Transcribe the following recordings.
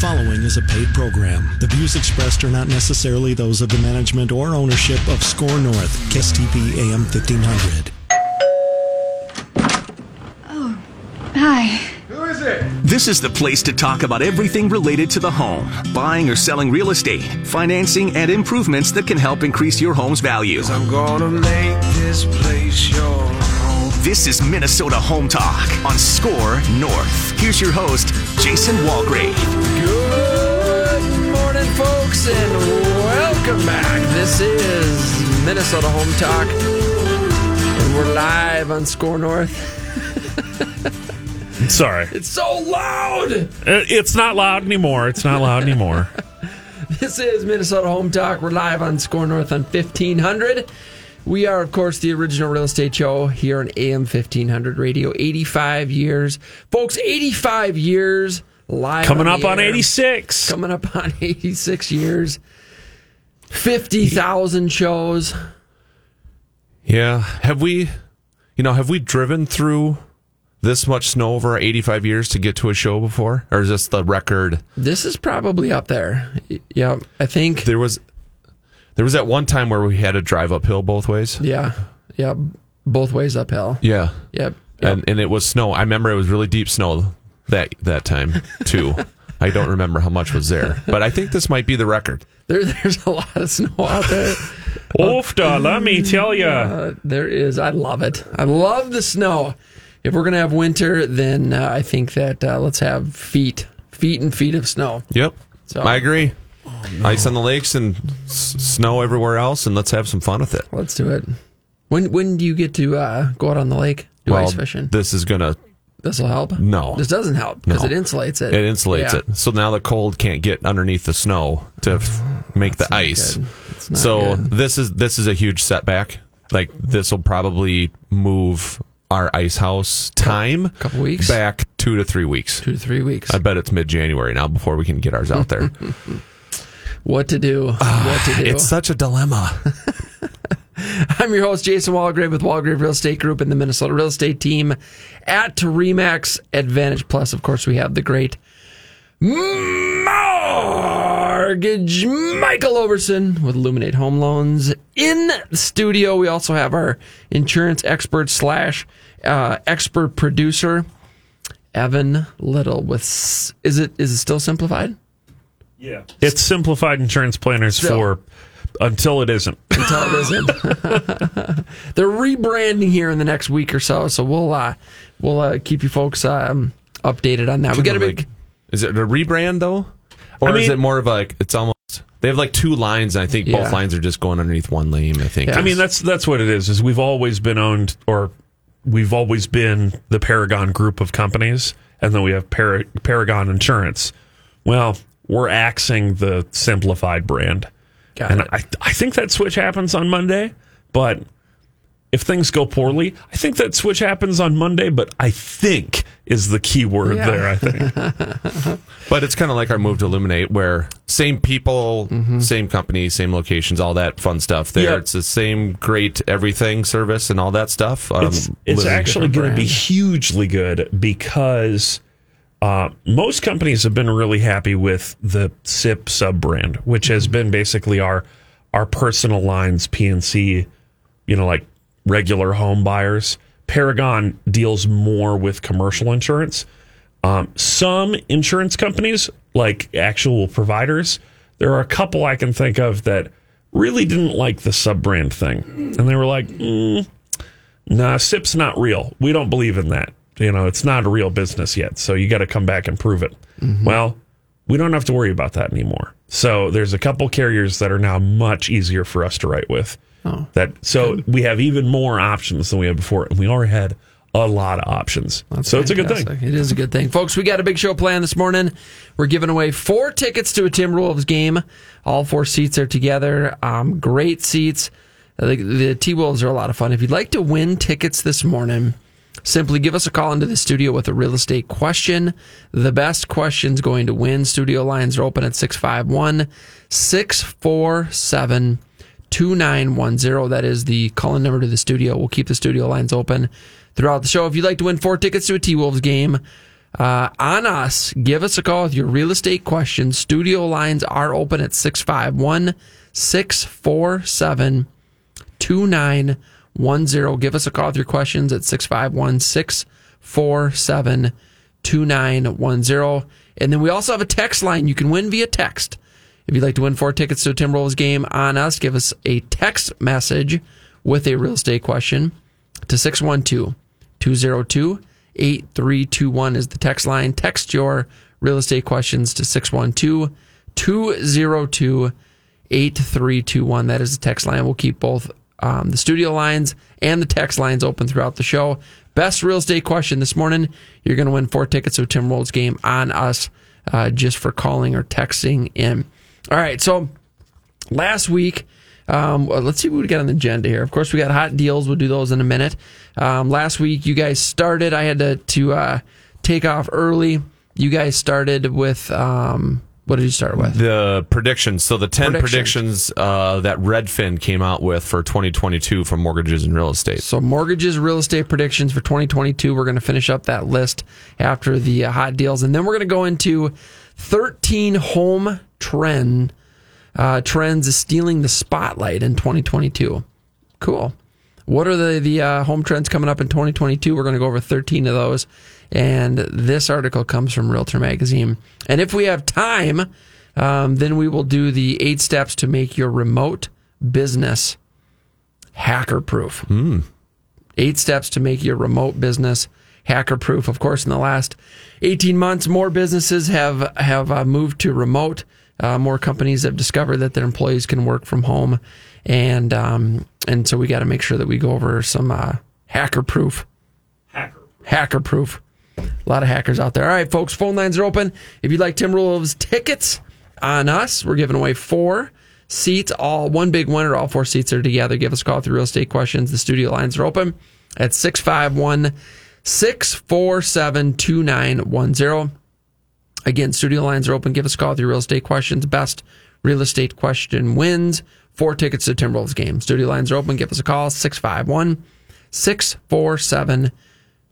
following is a paid program. The views expressed are not necessarily those of the management or ownership of SKOR North, KSTP AM 1500. Oh, Hi. Who is it? This is the place to talk about everything related to the home buying or selling real estate, financing, and improvements that can help increase your home's value. I'm gonna make this place your home. This is Minnesota Home Talk on SKOR North. Here's your host, Jason Walgrave. Folks, and welcome back. This is Minnesota Home Talk, and we're live on SKOR North. Sorry. It's so loud. Uh, It's not loud anymore. It's not loud anymore. This is Minnesota Home Talk. We're live on SKOR North on 1500. We are, of course, the original real estate show here on AM 1500 radio. 85 years. Folks, 85 years live. Coming on up on air. 86. Coming up on 86 years. 50,000 shows. Yeah. Have we, you know, have we driven through this much snow over 85 years to get to a show before? Or is this the record? This is probably up there. Yeah, I think. There was, there was that one time where we had to drive uphill both ways. Yeah, yeah, both ways uphill. Yeah. Yep. And, and it was snow. I remember it was really deep snow that, that time too. I don't remember how much was there, but I think this might be the record. There, there's a lot of snow out there. Oofda, let me tell you. Uh, there is. I love it. I love the snow. If we're gonna have winter, then uh, I think that uh, let's have feet, feet and feet of snow. Yep. So- I agree. Ice on the lakes and s- snow everywhere else, and let's have some fun with it. Let's do it. When when do you get to uh, go out on the lake do ice fishing? this is gonna This will help. No. this doesn't help because No. it insulates it. It insulates Yeah. it. So now the cold can't get underneath the snow to f- make the ice. good. It's not So good. this is this is a huge setback. Like this will probably move our ice house time a Couple weeks? back 2 to 3 weeks. Two to three weeks. I bet it's mid-January now before we can get ours out there. what to do? what to do? it's such a dilemma. I'm your host, Jason Walgrave with Walgrave Real Estate Group and the Minnesota Real Estate Team at Remax Advantage Plus. Of course, we have the great mortgage Michael Overson with Illuminate Home Loans in the studio. We also have our insurance expert slash uh, expert producer, Evan Little. With is it is it still simplified? Yeah. It's simplified insurance planners Still. for until it isn't. until it isn't. They're rebranding here in the next week or so, so we'll uh, we'll uh, keep you folks um, updated on that. We got a big. Is it a rebrand though? Or I is it more of like it's almost they have like two lines and I think Yeah. both lines are just going underneath one name, I think. Yeah. I mean, that's that's what it is. Is we've always been owned, or we've always been the Paragon group of companies, and then we have Par- Paragon Insurance. Well, we're axing the simplified brand, Got and it. I I think that switch happens on Monday. But if things go poorly, I think that switch happens on Monday. But I think is the key word Yeah. there. I think. But it's kind of like our move to Illuminate, where same people, Mm-hmm. same company, same locations, all that fun stuff. There, Yeah. it's the same great everything service and all that stuff. Um, it's, it's actually going to be hugely good because uh, most companies have been really happy with the SIP sub brand, which has been basically our our personal lines P&C, you know, like regular home buyers. Paragon deals more with commercial insurance. Um, some insurance companies, like actual providers, there are a couple I can think of that really didn't like the sub brand thing, and they were like, mm, nah, SIP's not real. We don't believe in that. You know, it's not a real business yet. So you got to come back and prove it. Well, we don't have to worry about that anymore. So there's a couple carriers that are now much easier for us to write with. Oh, that so we have even more options than we had before, and we already had a lot of options. so it's a good thing. It is a good thing. Folks, we got a big show planned this morning. We're giving away four tickets to a Timberwolves game. All four seats are together. Um, great seats. The, the T Wolves are a lot of fun. If you'd like to win tickets this morning, simply give us a call into the studio with a real estate question. The best question's going to win. Studio lines are open at 651 647 2910. That is the call in number to the studio. We'll keep the studio lines open throughout the show. If you'd like to win four tickets to a T Wolves game, Uh, on us, give us a call with your real estate questions. Studio lines are open at 651 647 2910. Give us a call with your questions at 651 647 2910. And then we also have a text line you can win via text. If you'd like to win four tickets to a Timberwolves game on us, give us a text message with a real estate question to 612 202 8321 is the text line. Text your real estate questions to 612 202 8321. That is the text line. We'll keep both um, the studio lines and the text lines open throughout the show. Best real estate question this morning. You're going to win four tickets to a Timberwolves game on us uh, just for calling or texting in. All right. So last week, um, let's see what we got on the agenda here. Of course, we got hot deals. We'll do those in a minute. Um, last week, you guys started. I had to to uh, take off early. You guys started with um, what did you start with? The predictions. So the 10 Predictions. predictions, uh, that Redfin came out with for 2022 for mortgages and real estate. So mortgages, real estate predictions for 2022. We're going to finish up that list after the uh, hot deals, and then we're going to go into 13 home trend uh, trends stealing the spotlight in 2022. Cool. What are the the uh, home trends coming up in 2022? We're going to go over 13 of those, and this article comes from Realtor Magazine. And if we have time, um, then we will do the eight steps to make your remote business hacker proof eight steps to make your remote business hacker proof. Of course, in the last 18 months, more businesses have have uh, moved to remote. Uh, more companies have discovered that their employees can work from home, and um, and so we got to make sure that we go over some uh, hacker proof. Hacker. Hacker proof. A lot of hackers out there. All right, folks, phone lines are open. If you'd like Timberwolves tickets on us, we're giving away four seats, all one big winner, all four seats are together. Give us a call through real estate questions. The studio lines are open at 651 647 2910. Again, studio lines are open. Give us a call through real estate questions. Best real estate question wins. Four tickets to Timberwolves game. Studio lines are open. Give us a call. 651 647 2910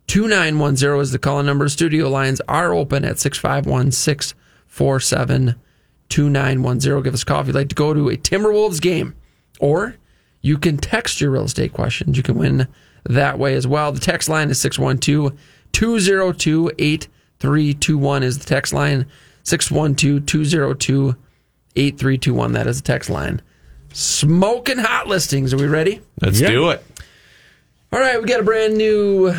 is the call number. Studio lines are open at 651 647 2910. Give us a call if you'd like to go to a Timberwolves game. Or you can text your real estate questions. You can win that way as well. The text line is 612 202 8321 is the text line. 612 202 8321. That is the text line. Smoking hot listings. Are we ready? Let's Yeah. do it. All right, we got a brand new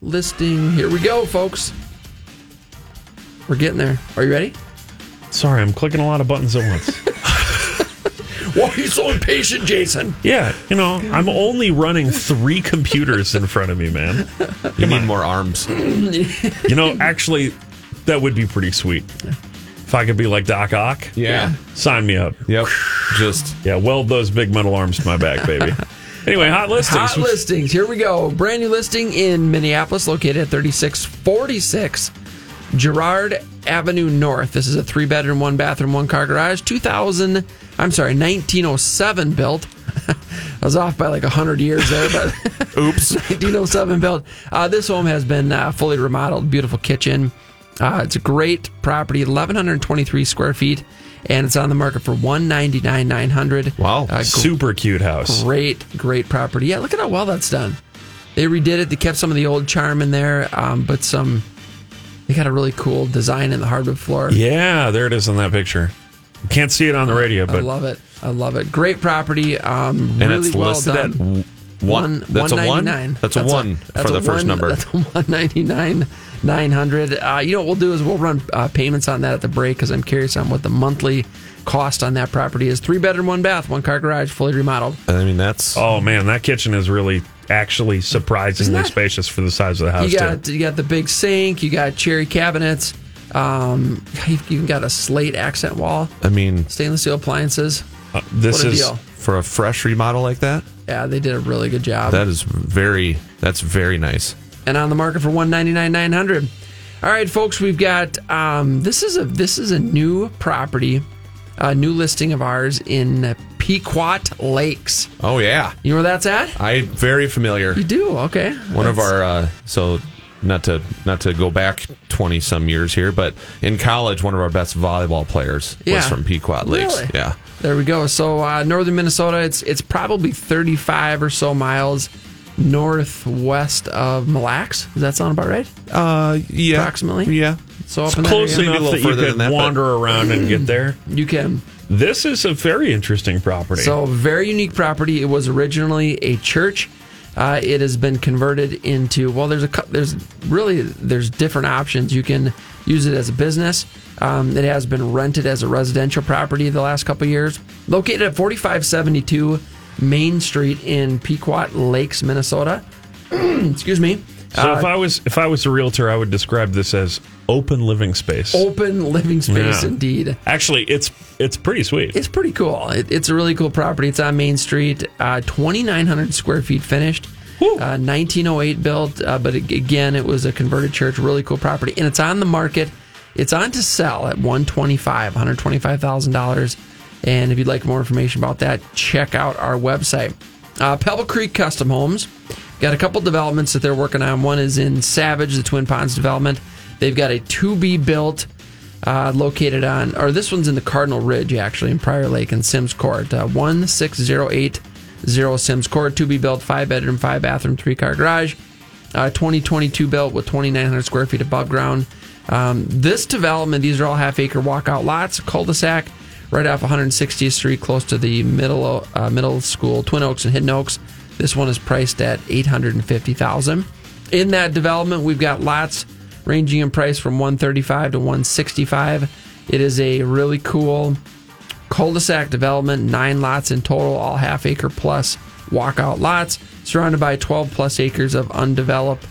listing. Here we go, folks. We're getting there. Are you ready? Sorry, I'm clicking a lot of buttons at once. Why are you so impatient, Jason? yeah, you know, I'm only running three computers in front of me, man. You need more arms. You know, actually, that would be pretty sweet. If I could be like Doc Ock, Yeah. sign me up. Yep. Just Yeah, weld those big metal arms to my back, baby. Anyway, hot listings. Hot listings. Here we go. Brand new listing in Minneapolis, located at 3646 Girard Avenue North. This is a three bedroom, one bathroom, one car garage. 2000, I'm sorry, 1907 built. I was off by like 100 years there, but oops. 1907 built. Uh, this home has been uh, fully remodeled. Beautiful kitchen. Uh, it's a great property, 1,123 square feet, and it's on the market for 199,900. Wow. Uh, Super cute house. Great, great property. Yeah, look at how well that's done. They redid it. They kept some of the old charm in there, um, but some. They got a really cool design in the hardwood floor. Yeah, there it is on that picture. Can't see it on the radio, but I love it. I love it. Great property. Um, And really it's well done. at w- one. That's a one. 199. That's a one that's for a the first number. That's a one ninety nine nine hundred. Uh, you know what we'll do is we'll run uh, payments on that at the break because I'm curious on what the monthly cost on that property is. Three bedroom, one bath, one car garage, fully remodeled. I mean, that's oh man, that kitchen is really actually surprisingly that- spacious for the size of the house You got too. you got the big sink. You got cherry cabinets. Um, you've even got a slate accent wall, I mean, stainless steel appliances. Uh, this what a is deal! for a fresh remodel like that, Yeah, they did a really good job. that is very. That's very nice. and on the market for one ninety nine nine hundred. All right, folks, we've got um, this is a this is a new property, a new listing of ours in Pequot Lakes. Oh yeah, You know where that's at? I very familiar. You do okay. One of our uh, so not to not to go back twenty some years here, but in college, one of our best volleyball players Yeah. was from Pequot Lakes. Really? Yeah, There we go. So uh, northern Minnesota, it's it's probably 35 or so miles northwest of Mille Lacs. Does that sound about right? uh, yeah, Approximately? yeah. So up in Close that area, a enough little that you further could than that, but- wander around and get there. you can. This is a very interesting property. So very unique property. It was originally a church. Uh, it has been converted into well. There's a there's really there's different options. You can use it as a business. Um, it has been rented as a residential property the last couple years. Located at 4572 Main Street in Pequot Lakes, Minnesota. Excuse me. So Uh, if I was if I was a realtor, I would describe this as open living space. open living space, Yeah. indeed. Actually, it's it's pretty sweet. It's pretty cool. It, it's a really cool property. It's on Main Street, uh, 2,900 square feet finished, uh, 1908 built. Uh, but ag- again, it was a converted church. Really cool property, and it's on the market. It's on to sell at 125, 125 thousand dollars. And if you'd like more information about that, check out our website. Uh, Pebble Creek Custom Homes got a couple developments that they're working on. One is in Savage, the Twin Ponds development. They've got a to be built uh, located on, or this one's in the Cardinal Ridge, actually, in Prior Lake and Sims Court. Uh, 16080 Sims Court, to be built, five bedroom, five bathroom, three car garage. Uh, 2022 built with 2,900 square feet above ground. Um, this development, these are all half acre walkout lots, cul de sac, right off 160th Street, close to the middle uh, middle school, Twin Oaks and Hidden Oaks. This one is priced at 850000 In that development, we've got lots ranging in price from 135 to 165. It is a really cool cul-de-sac development, nine lots in total, all half acre plus walkout lots, surrounded by 12 plus acres of undeveloped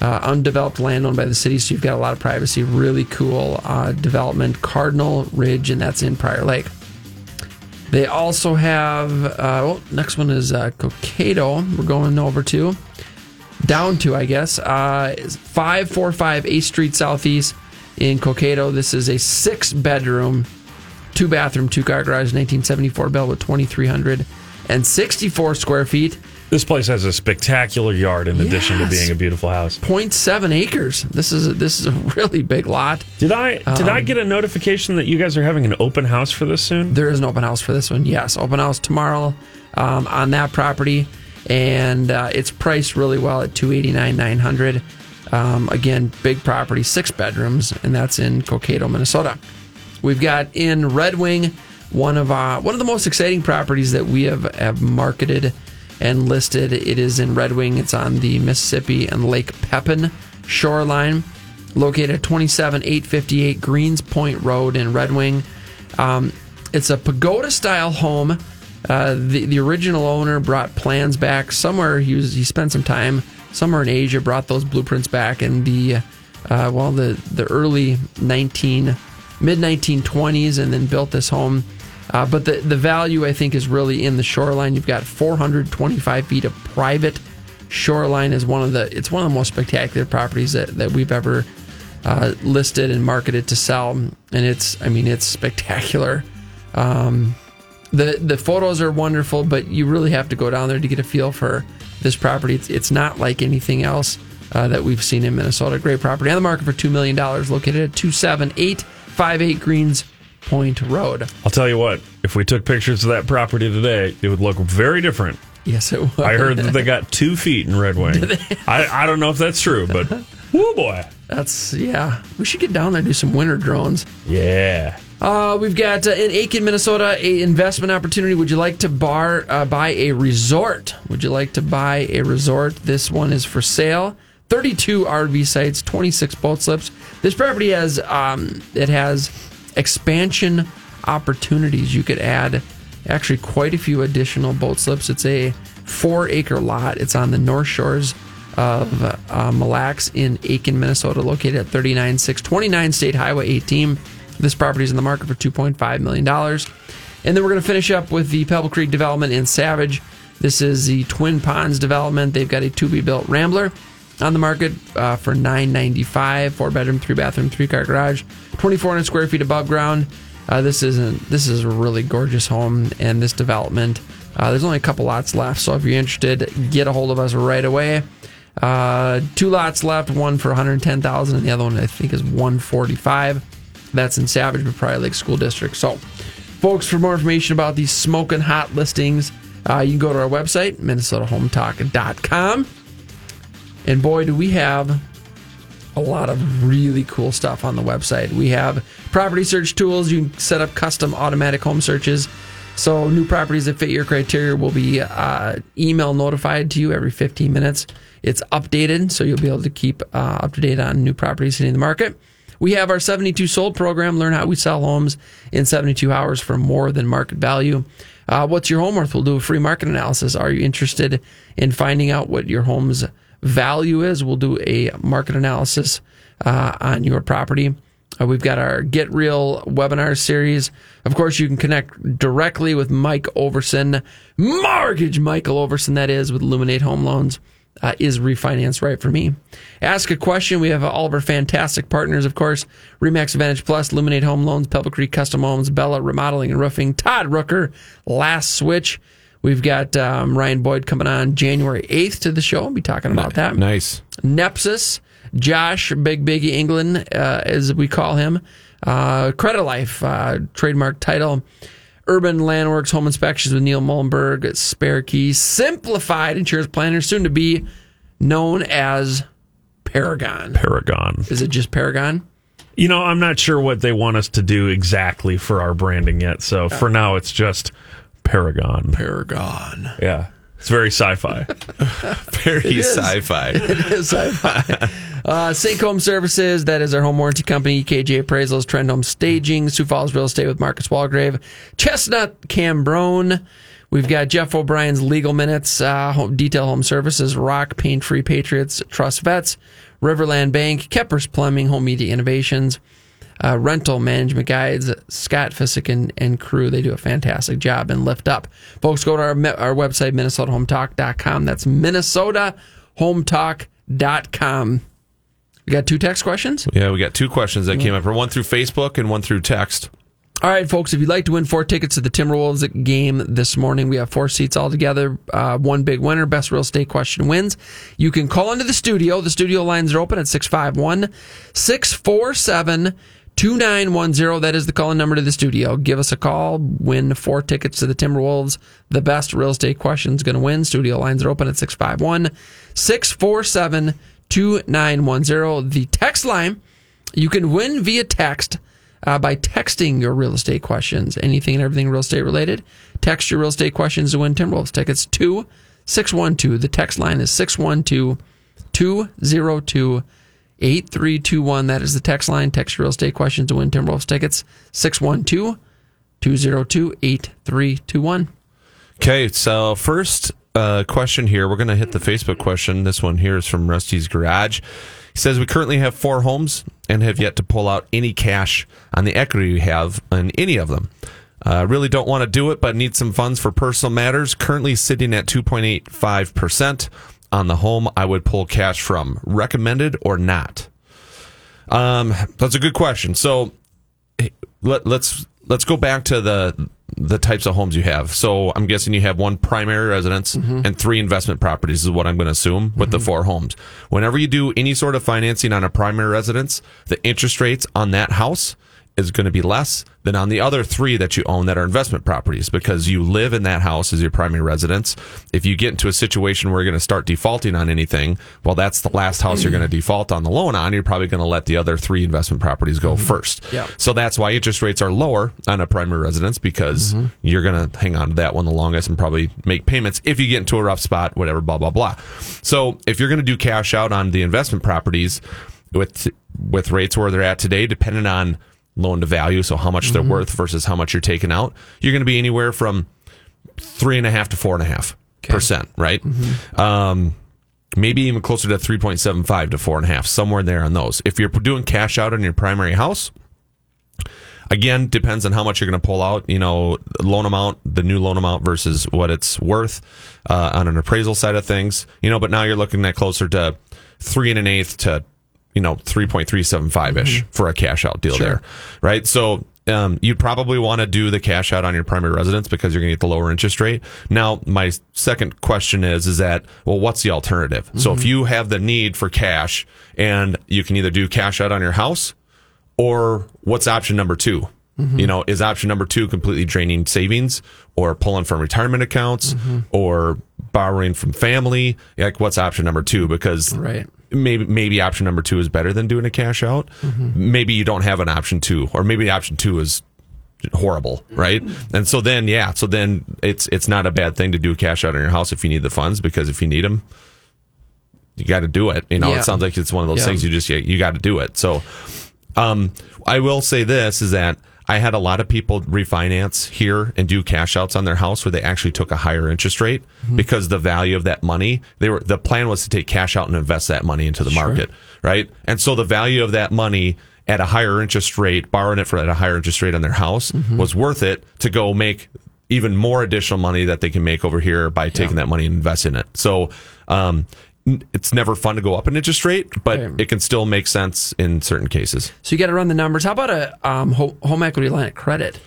uh, undeveloped land owned by the city. So you've got a lot of privacy. Really cool uh, development, Cardinal Ridge, and that's in Prior Lake. They also have. Uh, well, next one is uh, Cokato. We're going over to down to, I guess, uh, 545 8th Street Southeast in Cokato. This is a six bedroom, two bathroom, two car garage, 1974 built with 2,364 square feet. This place has a spectacular yard in addition to being a beautiful house. 0.7 acres. This is a, this is a really big lot. Did I did I get a notification that you guys are having an open house for this soon? There is an open house for this one. Yes, open house tomorrow um, on that property, and uh, it's priced really well at two eighty nine nine hundred. Um, again, big property, six bedrooms, and that's in Cokato, Minnesota. We've got in Red Wing one of uh, one of the most exciting properties that we have have marketed and listed. It is in Red Wing. It's on the Mississippi and Lake Pepin shoreline, located at 27858 Greens Point Road in Red Wing. Um, it's a pagoda style home. Uh, the the original owner brought plans back somewhere. He was he spent some time somewhere in Asia. Brought those blueprints back in the uh, well the the early 19 mid 1920s, and then built this home. Uh, but the the value I think is really in the shoreline. You've got 425 feet of private shoreline. is one of the it's one of the most spectacular properties that that we've ever uh, listed and marketed to sell, and it's I mean it's spectacular. Um, the the photos are wonderful, but you really have to go down there to get a feel for this property. It's, it's not like anything else uh, that we've seen in Minnesota. Great property on the market for two million dollars, located at two seven eight five eight Greens Point Road. I'll tell you what, if we took pictures of that property today, it would look very different. Yes, it would. I heard that they got two feet in Red Wing. I, I don't know if that's true, but whoo boy. That's yeah. We should get down there and do some winter drones. Yeah. Uh, we've got uh, in Aitkin, Minnesota, a investment opportunity. Would you like to bar uh, buy a resort? Would you like to buy a resort? This one is for sale. 32 RV sites, 26 boat slips. This property has um, it has expansion opportunities. You could add actually quite a few additional boat slips. It's a four acre lot. It's on the north shores of uh, Mille Lacs in Aitkin, Minnesota, located at 39629 State Highway 18. This property is in the market for $2.5 million. And then we're going to finish up with the Pebble Creek development in Savage. This is the Twin Ponds development. They've got a to be built Rambler on the market uh, for nine ninety five, four bedroom, three bathroom, three car garage, twenty four hundred square feet above ground. Uh, this isn't. This is a really gorgeous home, and this development. Uh, there's only a couple lots left, so if you're interested, get a hold of us right away. Uh, two lots left, one for 110,000 and the other one I think is 145. That's in Savage but Prior Lake School District. So, folks, for more information about these smoking hot listings, uh, you can go to our website, minnesotahometalk.com. And boy, do we have a lot of really cool stuff on the website. We have property search tools. You can set up custom automatic home searches. So new properties that fit your criteria will be uh, email notified to you every 15 minutes. It's updated, so you'll be able to keep uh, up to date on new properties hitting the market. We have our 72 sold program. Learn how we sell homes in 72 hours for more than market value. Uh, what's your home worth? We'll do a free market analysis. Are you interested in finding out what your home's value is? We'll do a market analysis uh, on your property. Uh, we've got our Get Real webinar series. Of course, you can connect directly with Mike Overson, Mortgage Michael Overson, that is, with Illuminate Home Loans. Uh, is refinance right for me? Ask a question. We have all of our fantastic partners, of course Remax Advantage Plus, Illuminate Home Loans, Pebble Creek Custom Homes, Bella Remodeling and Roofing, Todd Rooker, Last Switch. We've got um, Ryan Boyd coming on January 8th to the show. We'll be talking about that. Nice. Nepsis, Josh, Big Biggie England, uh, as we call him, uh, Credit Life, uh, trademark title, Urban Landworks Home Inspections with Neil Mullenberg, Spare Key, Simplified Insurance Planner, soon to be known as Paragon. Paragon. Is it just Paragon? You know, I'm not sure what they want us to do exactly for our branding yet. So for now, it's just Paragon. Paragon. Yeah. It's very sci-fi. Very is. sci-fi. It is sci-fi. Uh, St. Home Services, that is our home warranty company. KJ Appraisals, Trend Home Staging, Sioux Falls Real Estate with Marcus Walgrave, Chestnut Cambronne. We've got Jeff O'Brien's Legal Minutes, uh, home, Detail Home Services, Rock, Paint Free Patriots, Trust Vets, Riverland Bank, Keppers Plumbing, Home Media Innovations, uh, Rental Management Guides, Scott Fissick and, and crew. They do a fantastic job and lift up. Folks, go to our, our website, minnesotahometalk.com. That's minnesotahometalk.com. We got two text questions. Yeah, we got two questions that came up. One through Facebook and one through text. All right, folks, if you'd like to win four tickets to the Timberwolves game this morning, we have four seats altogether. Uh, one big winner, best real estate question wins. You can call into the studio. The studio lines are open at 651 647 2910. That is the call in number to the studio. Give us a call, win four tickets to the Timberwolves. The best real estate question is going to win. Studio lines are open at 651 647 2910. The text line, you can win via text uh, by texting your real estate questions, anything and everything real estate related. Text your real estate questions to win Timberwolves tickets to 612. The text line is 612 202 8321. That is the text line. Text real estate questions to win Timberwolves tickets 612 202 8321. Okay, so first uh, question here. We're going to hit the Facebook question. This one here is from Rusty's Garage. He says, We currently have four homes and have yet to pull out any cash on the equity we have on any of them. Uh, really don't want to do it, but need some funds for personal matters. Currently sitting at 2.85% on the home I would pull cash from. Recommended or not? Um, that's a good question. So eh, let, let's let's go back to the the types of homes you have. So I'm guessing you have one primary residence mm-hmm. and three investment properties is what I'm going to assume with the mm-hmm. four homes. Whenever you do any sort of financing on a primary residence, the interest rates on that house is going to be less than on the other three that you own that are investment properties because you live in that house as your primary residence. If you get into a situation where you're going to start defaulting on anything, well, that's the last house you're going to default on the loan on. You're probably going to let the other three investment properties go mm-hmm. first. Yeah. So that's why interest rates are lower on a primary residence because mm-hmm. you're going to hang on to that one the longest and probably make payments if you get into a rough spot, whatever, blah, blah, blah. So if you're going to do cash out on the investment properties with, with rates where they're at today, depending on loan to value, so how much they're worth versus how much you're taking out, you're going to be anywhere from three and a half to four and a half percent, right? Um, maybe even closer to 3.75 to four and a half, somewhere there on those. If you're doing cash out on your primary house, again, depends on how much you're going to pull out, you know, loan amount, the new loan amount versus what it's worth uh, on an appraisal side of things, you know, but now you're looking at closer to three and an eighth to, you know, 3.375 ish mm-hmm. for a cash out deal there, right? So um, you'd probably want to do the cash out on your primary residence because you're going to get the lower interest rate. Now, my second question is, is that, well, what's the alternative? So if mm-hmm. you have the need for cash and you can either do cash out on your house or what's option number 2 mm-hmm. You know, is option number two completely draining savings or pulling from retirement accounts or borrowing from family? Like, what's option number two? Because Right. Maybe maybe option number two is better than doing a cash out. Maybe you don't have an option two, or maybe option two is horrible, right? And so then, yeah, so then it's it's not a bad thing to do a cash out on your house if you need the funds because if you need them, you got to do it. You know, Yeah. it sounds like it's one of those Yeah. things you just you, you got to do it. So, um, I will say this is that. I had a lot of people refinance here and do cash outs on their house where they actually took a higher interest rate Mm-hmm. because the value of that money, they were the plan was to take cash out and invest that money into the market, right? And so the value of that money at a higher interest rate, borrowing it for at a higher interest rate on their house Mm-hmm. was worth it to go make even more additional money that they can make over here by taking that money and invest in it. So, um, it's never fun to go up an interest rate, but Right. it can still make sense in certain cases. So you got to run the numbers. How about a um, home equity line of credit?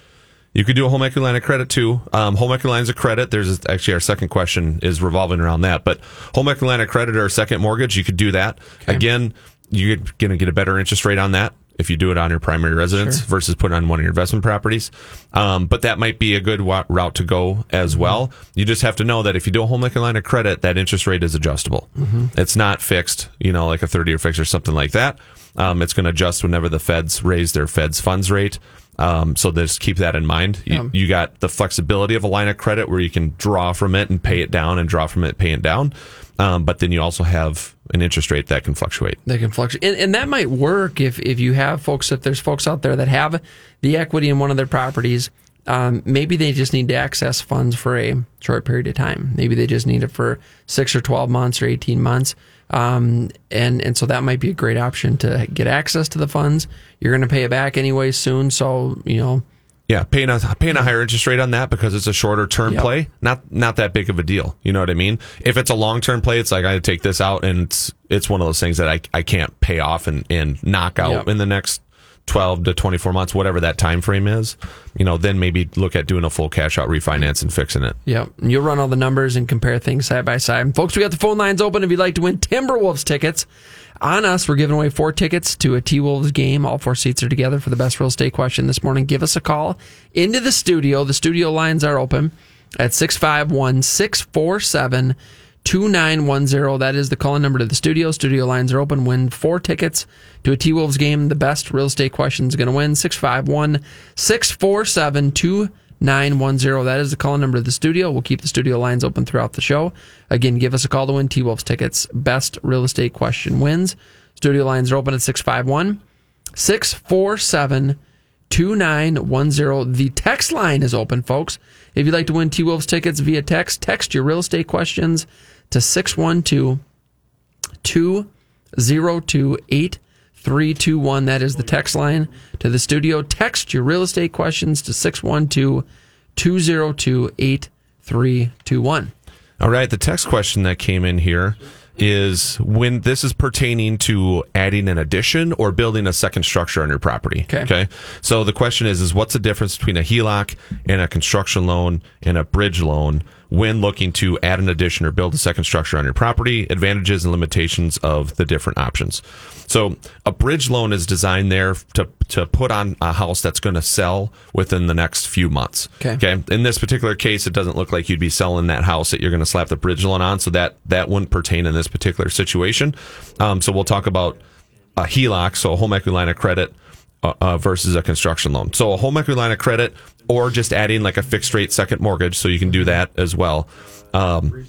You could do a home equity line of credit too. Um, home equity lines of credit. There's actually our second question is revolving around that. But home equity line of credit or a second mortgage, you could do that. Again, you're going to get a better interest rate on that if you do it on your primary residence versus put it on one of your investment properties. Um, but that might be a good wa- route to go as well. You just have to know that if you do a home equity line of credit, that interest rate is adjustable. It's not fixed, you know, like a 30 year fix or something like that. Um, it's going to adjust whenever the feds raise their feds funds rate. Um, so just keep that in mind. You, you got the flexibility of a line of credit where you can draw from it and pay it down and draw from it, pay it down. Um, but then you also have an interest rate that can fluctuate. They can fluctuate, and, and that might work if if you have folks. If there's folks out there that have the equity in one of their properties, um, maybe they just need to access funds for a short period of time. Maybe they just need it for six or twelve months or eighteen months, um, and and so that might be a great option to get access to the funds. You're going to pay it back anyway soon, so you know. Yeah, paying a paying a higher interest rate on that because it's a shorter term Yep. play, not not that big of a deal. You know what I mean? If it's a long term play, it's like I take this out, and it's it's one of those things that I I can't pay off and and knock out Yep. in the next twelve to twenty four months, whatever that time frame is. You know, then maybe look at doing a full cash out refinance and fixing it. Yep. You'll run all the numbers and compare things side by side. And folks, we got the phone lines open if you'd like to win Timberwolves tickets. On us, we're giving away four tickets to a T Wolves game. All four seats are together for the best real estate question this morning. Give us a call into the studio. The studio lines are open at 651 647 2910. That is the calling number to the studio. Studio lines are open. Win four tickets to a T Wolves game. The best real estate question is going to win 651 647 2910. That is the call number to the studio. We'll keep the studio lines open throughout the show. Again, give us a call to win T Wolves tickets. Best real estate question wins. Studio lines are open at 651 647 2910. The text line is open, folks. If you'd like to win T Wolves tickets via text, text your real estate questions to 612 202 8321. That is the text line to the studio. Text your real estate questions to 612 202 8321. All right, the text question that came in here is when this is pertaining to adding an addition or building a second structure on your property. Okay. Okay. So the question is is what's the difference between a HELOC and a construction loan and a bridge loan when looking to add an addition or build a second structure on your property, advantages and limitations of the different options. So a bridge loan is designed there to to put on a house that's going to sell within the next few months. Okay. Okay. In this particular case, it doesn't look like you'd be selling that house that you're going to slap the bridge loan on, so that that wouldn't pertain in this particular situation. Um, so we'll talk about a HELOC, so a home equity line of credit, uh, uh, versus a construction loan. So a home equity line of credit, or just adding like a fixed rate second mortgage, so you can do that as well. Um,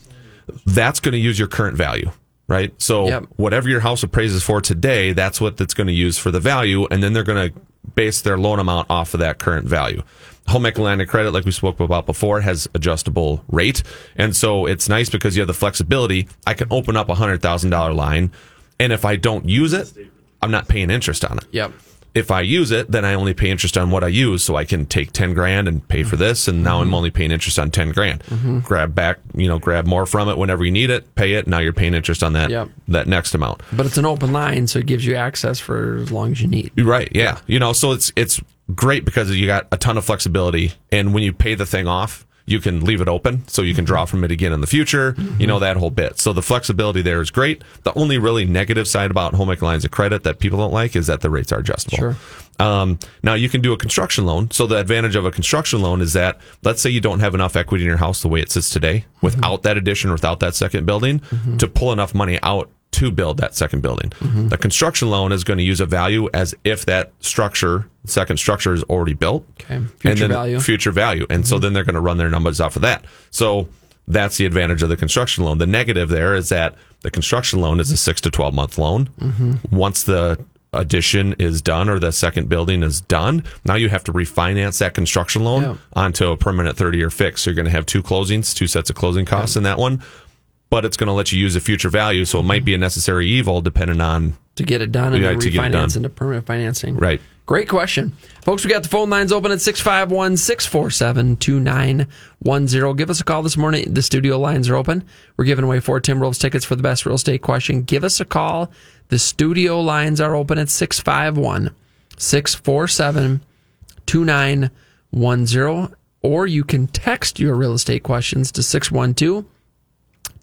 that's going to use your current value, right? So Yep. whatever your house appraises for today, that's what it's going to use for the value, and then they're going to base their loan amount off of that current value. Home equity line of credit, like we spoke about before, has adjustable rate, and so it's nice because you have the flexibility. I can open up a hundred thousand dollar line, and if I don't use it, I'm not paying interest on it Yep. If I use it, then I only pay interest on what I use. So I can take 10 grand and pay for this. And now I'm mm-hmm. only paying interest on 10 grand. Mm-hmm. Grab back, you know, grab more from it whenever you need it, pay it. Now you're paying interest on that, Yep. that next amount. But it's an open line, so it gives you access for as long as you need. Right. Yeah. You know, so it's, it's great because you got a ton of flexibility. And when you pay the thing off, you can leave it open so you can draw mm-hmm. from it again in the future, you mm-hmm. know, that whole bit. So the flexibility there is great. The only really negative side about home equity lines of credit that people don't like is that the rates are adjustable. Sure. Um, now you can do a construction loan. So the advantage of a construction loan is that let's say you don't have enough equity in your house the way it sits today mm-hmm. without that addition, without that second building to pull enough money out to build that second building. Mm-hmm. The construction loan is going to use a value as if that structure, second structure is already built. Okay. and Future then value. Future value. And so mm-hmm. then they're going to run their numbers off of that. So that's the advantage of the construction loan. The negative there is that the construction loan is a six to 12 month loan. Mm-hmm. Once the addition is done or the second building is done, now you have to refinance that construction loan Yeah. onto a permanent 30 year fix. So you're going to have two closings, two sets of closing costs in that one. But it's going to let you use a future value. So it might be a necessary evil depending on, to get it done and Yeah, to refinance done. into permanent financing. right. Great question. Folks, we got the phone lines open at 651 647 2910. Give us a call this morning. The studio lines are open. We're giving away four Timberwolves tickets for the best real estate question. Give us a call. The studio lines are open at 651 647 2910. Or you can text your real estate questions to 612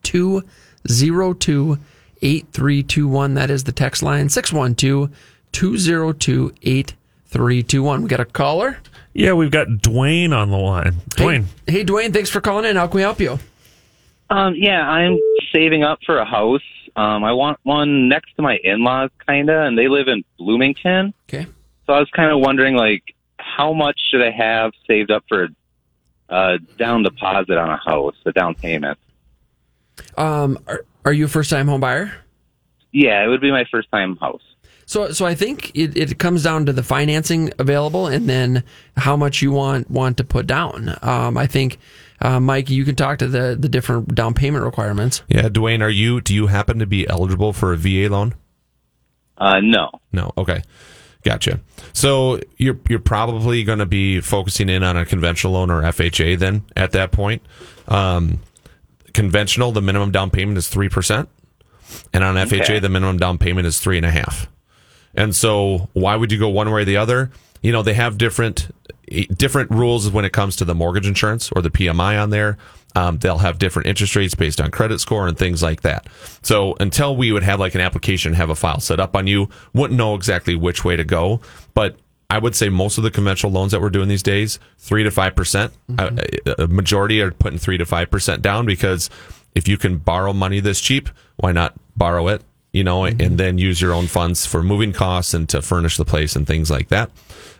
202 8321. That is the text line 612 202 8321. We got a caller. Yeah, we've got Dwayne on the line. Dwayne, Hey, hey, Dwayne, thanks for calling in. How can we help you? Um, yeah, I'm saving up for a house. Um, I want one next to my in-laws, kinda, and they live in Bloomington. Okay. So I was kind of wondering, like, how much should I have saved up for a down deposit on a house, a down payment? Um, are, are you a first time home buyer? Yeah, it would be my first time house. So, so I think it, it comes down to the financing available and then how much you want want to put down. Um, I think, uh, Mike, you can talk to the the different down payment requirements. Yeah. Dwayne, are you, do you happen to be eligible for a VA loan? Uh, no. No. Okay. Gotcha. So you're you're probably going to be focusing in on a conventional loan or FHA then at that point. Um, conventional, the minimum down payment is three percent, and on FHA, Okay. the minimum down payment is three and a half. And so, why would you go one way or the other? You know, they have different different rules when it comes to the mortgage insurance or the PMI on there. Um, they'll have different interest rates based on credit score and things like that. So until we would have like an application, have a file set up on you, wouldn't know exactly which way to go. But I would say most of the conventional loans that we're doing these days, three to five percent. Mm-hmm. Uh, uh, a majority are putting three to five percent down because if you can borrow money this cheap, why not borrow it? You know, mm-hmm. and then use your own funds for moving costs and to furnish the place and things like that.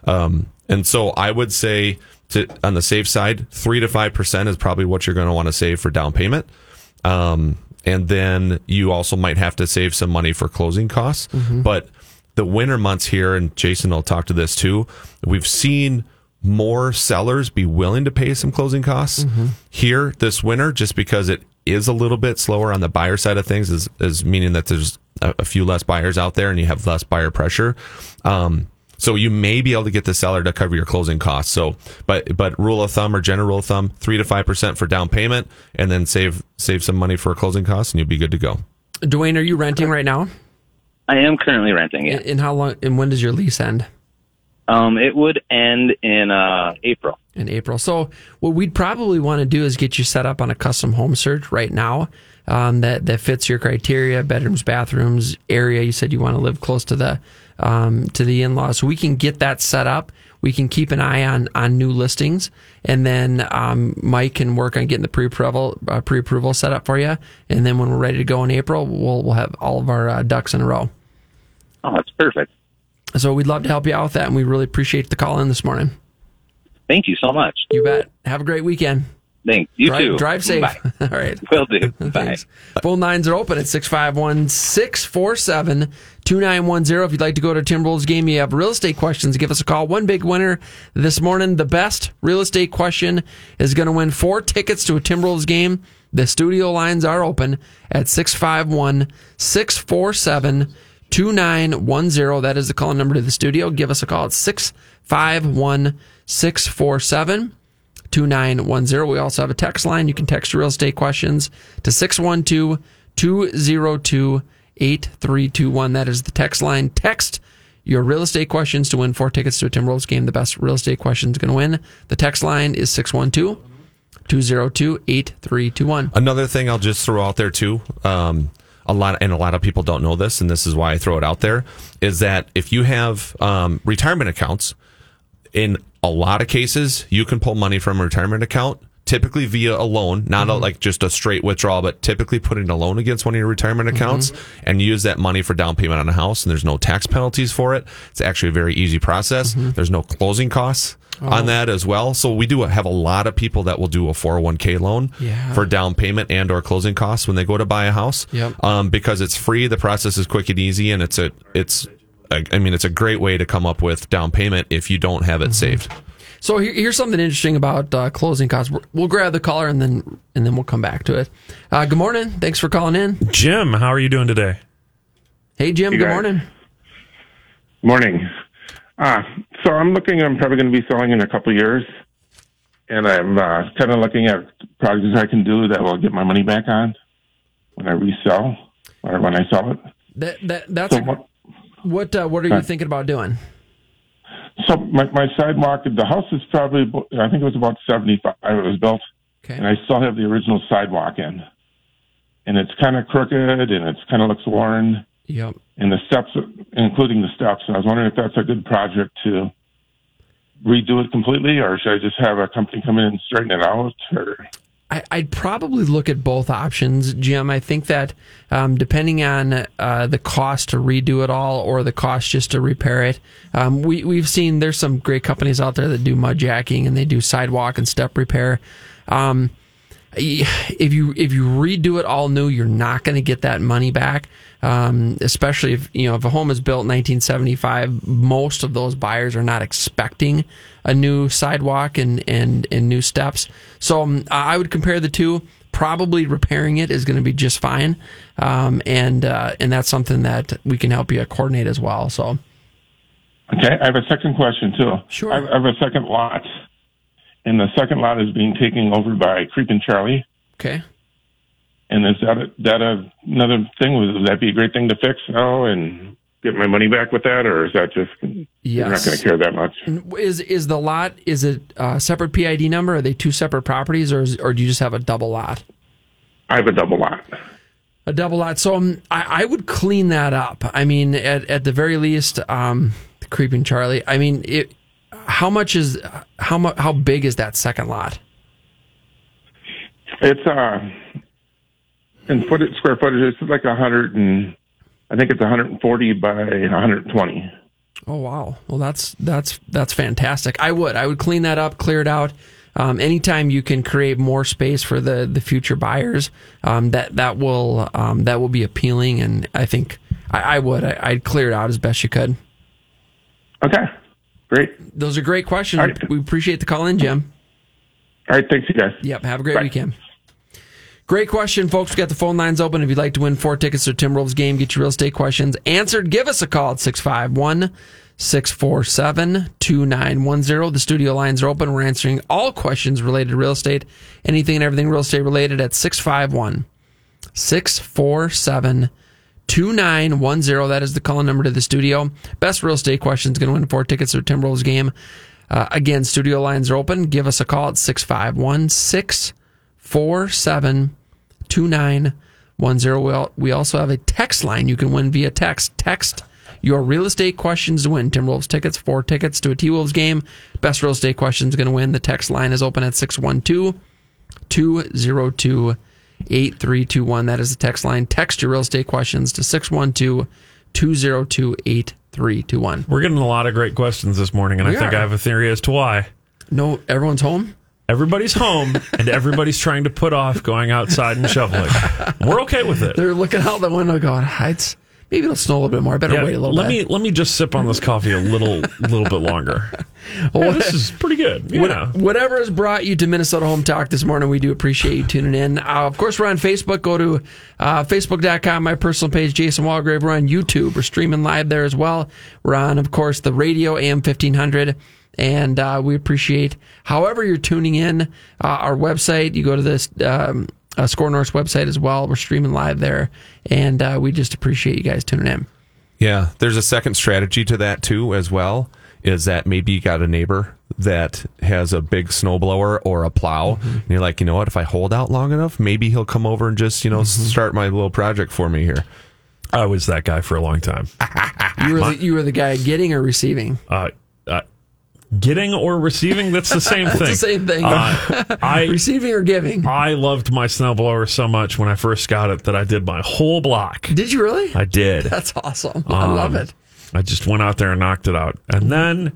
Um, and so I would say to on the safe side, three to five percent is probably what you're going to want to save for down payment. Um, and then you also might have to save some money for closing costs. Mm-hmm. But the winter months here, and Jason will talk to this too, we've seen more sellers be willing to pay some closing costs here this winter just because it is a little bit slower on the buyer side of things, is, is meaning that there's a, a few less buyers out there and you have less buyer pressure. Um, so you may be able to get the seller to cover your closing costs. So, but but rule of thumb or general rule of thumb, three to five percent for down payment, and then save save some money for closing costs, and you'll be good to go. Dwayne, are you renting right now? I am currently renting it. and how long? And when does your lease end? Um, it would end in uh, April. in April. So what we'd probably want to do is get you set up on a custom home search right now um, that that fits your criteria: bedrooms, bathrooms, area. You said you want to live close to the um, to the in laws, so we can get that set up. We can keep an eye on on new listings, and then um, Mike can work on getting the pre approval uh, pre approval set up for you. And then when we're ready to go in April, we'll we'll have all of our uh, ducks in a row. Oh, that's perfect. So we'd love to help you out with that, and we really appreciate the call in this morning. Thank you so much. You bet. Have a great weekend. Thanks. You drive, too. Drive safe. Bye. All right. Will do. Bye. Thanks. Phone lines are open at 651 647 2910. If you'd like to go to Timberwolves game, you have real estate questions, give us a call. One big winner this morning. The best real estate question is going to win four tickets to a Timberwolves game. The studio lines are open at 651 647 2910. That is the call number to the studio. Give us a call at 651 647 2910. We also have a text line. You can text real estate questions to 612 202 8321. That is the text line. Text your real estate questions to win four tickets to a Timberwolves game. The best real estate questions going to win. The text line is 612 202 8321. Another thing I'll just throw out there too, um, a lot and a lot of people don't know this, and this is why I throw it out there, is that if you have um, retirement accounts, in a lot of cases, you can pull money from a retirement account. Typically via a loan, not a, mm-hmm. like just a straight withdrawal, but typically putting a loan against one of your retirement mm-hmm. accounts and use that money for down payment on a house. And there's no tax penalties for it. It's actually a very easy process. Mm-hmm. There's no closing costs on that as well. So we do have a lot of people that will do a 401k loan Yeah. for down payment and or closing costs when they go to buy a house. Yep. Um, because it's free, the process is quick and easy, and it's a it's a, I mean it's a great way to come up with down payment if you don't have it saved. So here, here's something interesting about uh, closing costs. We're- We'll grab the caller and then and then we'll come back to it. Uh, good morning. Thanks for calling in. Jim, how are you doing today? Hey Jim. You Good guys. morning. Morning. Uh, so I'm looking, I'm probably going to be selling in a couple of years. And I'm uh, kind of looking at projects I can do that will get my money back on when I resell or when I sell it. That that that's So a, what, what uh, what are you thinking about doing? so my, my sidewalk, the house is probably, I think it was about 75 it was built. Okay. And I still have the original sidewalk in. And it's kind of crooked and it's kind of looks worn. Yep. and the steps, including the steps. And I was wondering if that's a good project to redo it completely, or should I just have a company come in and straighten it out? Or I, I'd probably look at both options, Jim. I think that um, depending on uh, the cost to redo it all or the cost just to repair it, um, we we've seen there's some great companies out there that do mud jacking and they do sidewalk and step repair. Um, if you if you redo it all new, you're not going to get that money back. Um, especially if you know if a home is built in 1975, most of those buyers are not expecting a new sidewalk and and and new steps. So um, I would compare the two. Probably repairing it is going to be just fine, um, and uh, and that's something that we can help you coordinate as well. So okay, I have a second question too. Sure. I have, I have a second lot, and the second lot is being taken over by Creeping Charlie. okay, And is that a, that a, another thing? Would that be a great thing to fix now and get my money back with that, or is that just you're not going to care that much? is is the lot is it a separate PID number? Are they two separate properties, or is, or do you just have a double lot? I have a double lot. A double lot. So um, I, I would clean that up. I mean, at, at the very least, um, creeping Charlie. I mean, it, how much is how much how big is that second lot? It's uh, in foot square footage, it's like a hundred and I think it's 140 by 120. Oh wow. Well, that's that's that's fantastic. I would I would clean that up, clear it out. Um, anytime you can create more space for the the future buyers, um, that that will um, that will be appealing, and I think I, I would I, I'd clear it out as best you could. Okay, great. Those are great questions. Right. We appreciate the call in, Jim. All right, thanks, you guys. Yep. Have a great Bye. weekend. Great question, folks. We got the phone lines open. If you'd like to win four tickets to Timberwolves game, get your real estate questions answered. Give us a call at 651 647 2910. The studio lines are open. We're answering all questions related to real estate, anything and everything real estate related at 651 647 2910. That is the call number to the studio. Best real estate questions going to win four tickets to a Timberwolves game. Uh, again, studio lines are open. Give us a call at 651 647 2910. We We also have a text line you can win via text. Text your real estate questions to win Timberwolves tickets, four tickets to a T Wolves game. Best real estate questions going to win. The text line is open at 612 202 8321. That is the text line. Text your real estate questions to 612 202 8321. We're getting a lot of great questions this morning, and We I think are. I have a theory as to why. No, everyone's home? Everybody's home, and everybody's trying to put off going outside and shoveling. We're okay with it. They're looking out the window going, "Ah, it's, maybe it'll snow a little bit more. I better Yeah, wait a little let bit. me let me just sip on this coffee a little little bit longer. Yeah, this is pretty good. Yeah. whatever has brought you to Minnesota Home Talk this morning, we do appreciate you tuning in. Uh, of course, we're on Facebook. Go to uh, facebook.com, my personal page, Jason Walgrave. We're on YouTube. We're streaming live there as well. We're on, of course, the radio AM 1500. And uh, we appreciate however you're tuning in. Uh, our website, you go to this um, uh, SKOR North's website as well. We're streaming live there. And uh, we just appreciate you guys tuning in. Yeah, there's a second strategy to that too, as well. Is that maybe you got a neighbor that has a big snowblower or a plow, and you're like, you know what? If I hold out long enough, maybe he'll come over and just you know start my little project for me here. I was that guy for a long time. You were the, you were the guy getting or receiving. Uh, uh, getting or receiving, that's the same thing. The same thing. Uh, I receiving or giving. I loved my snowblower so much when I first got it that I did my whole block. Did you really? I did. That's awesome. I love Um, it. I just went out there and knocked it out. And then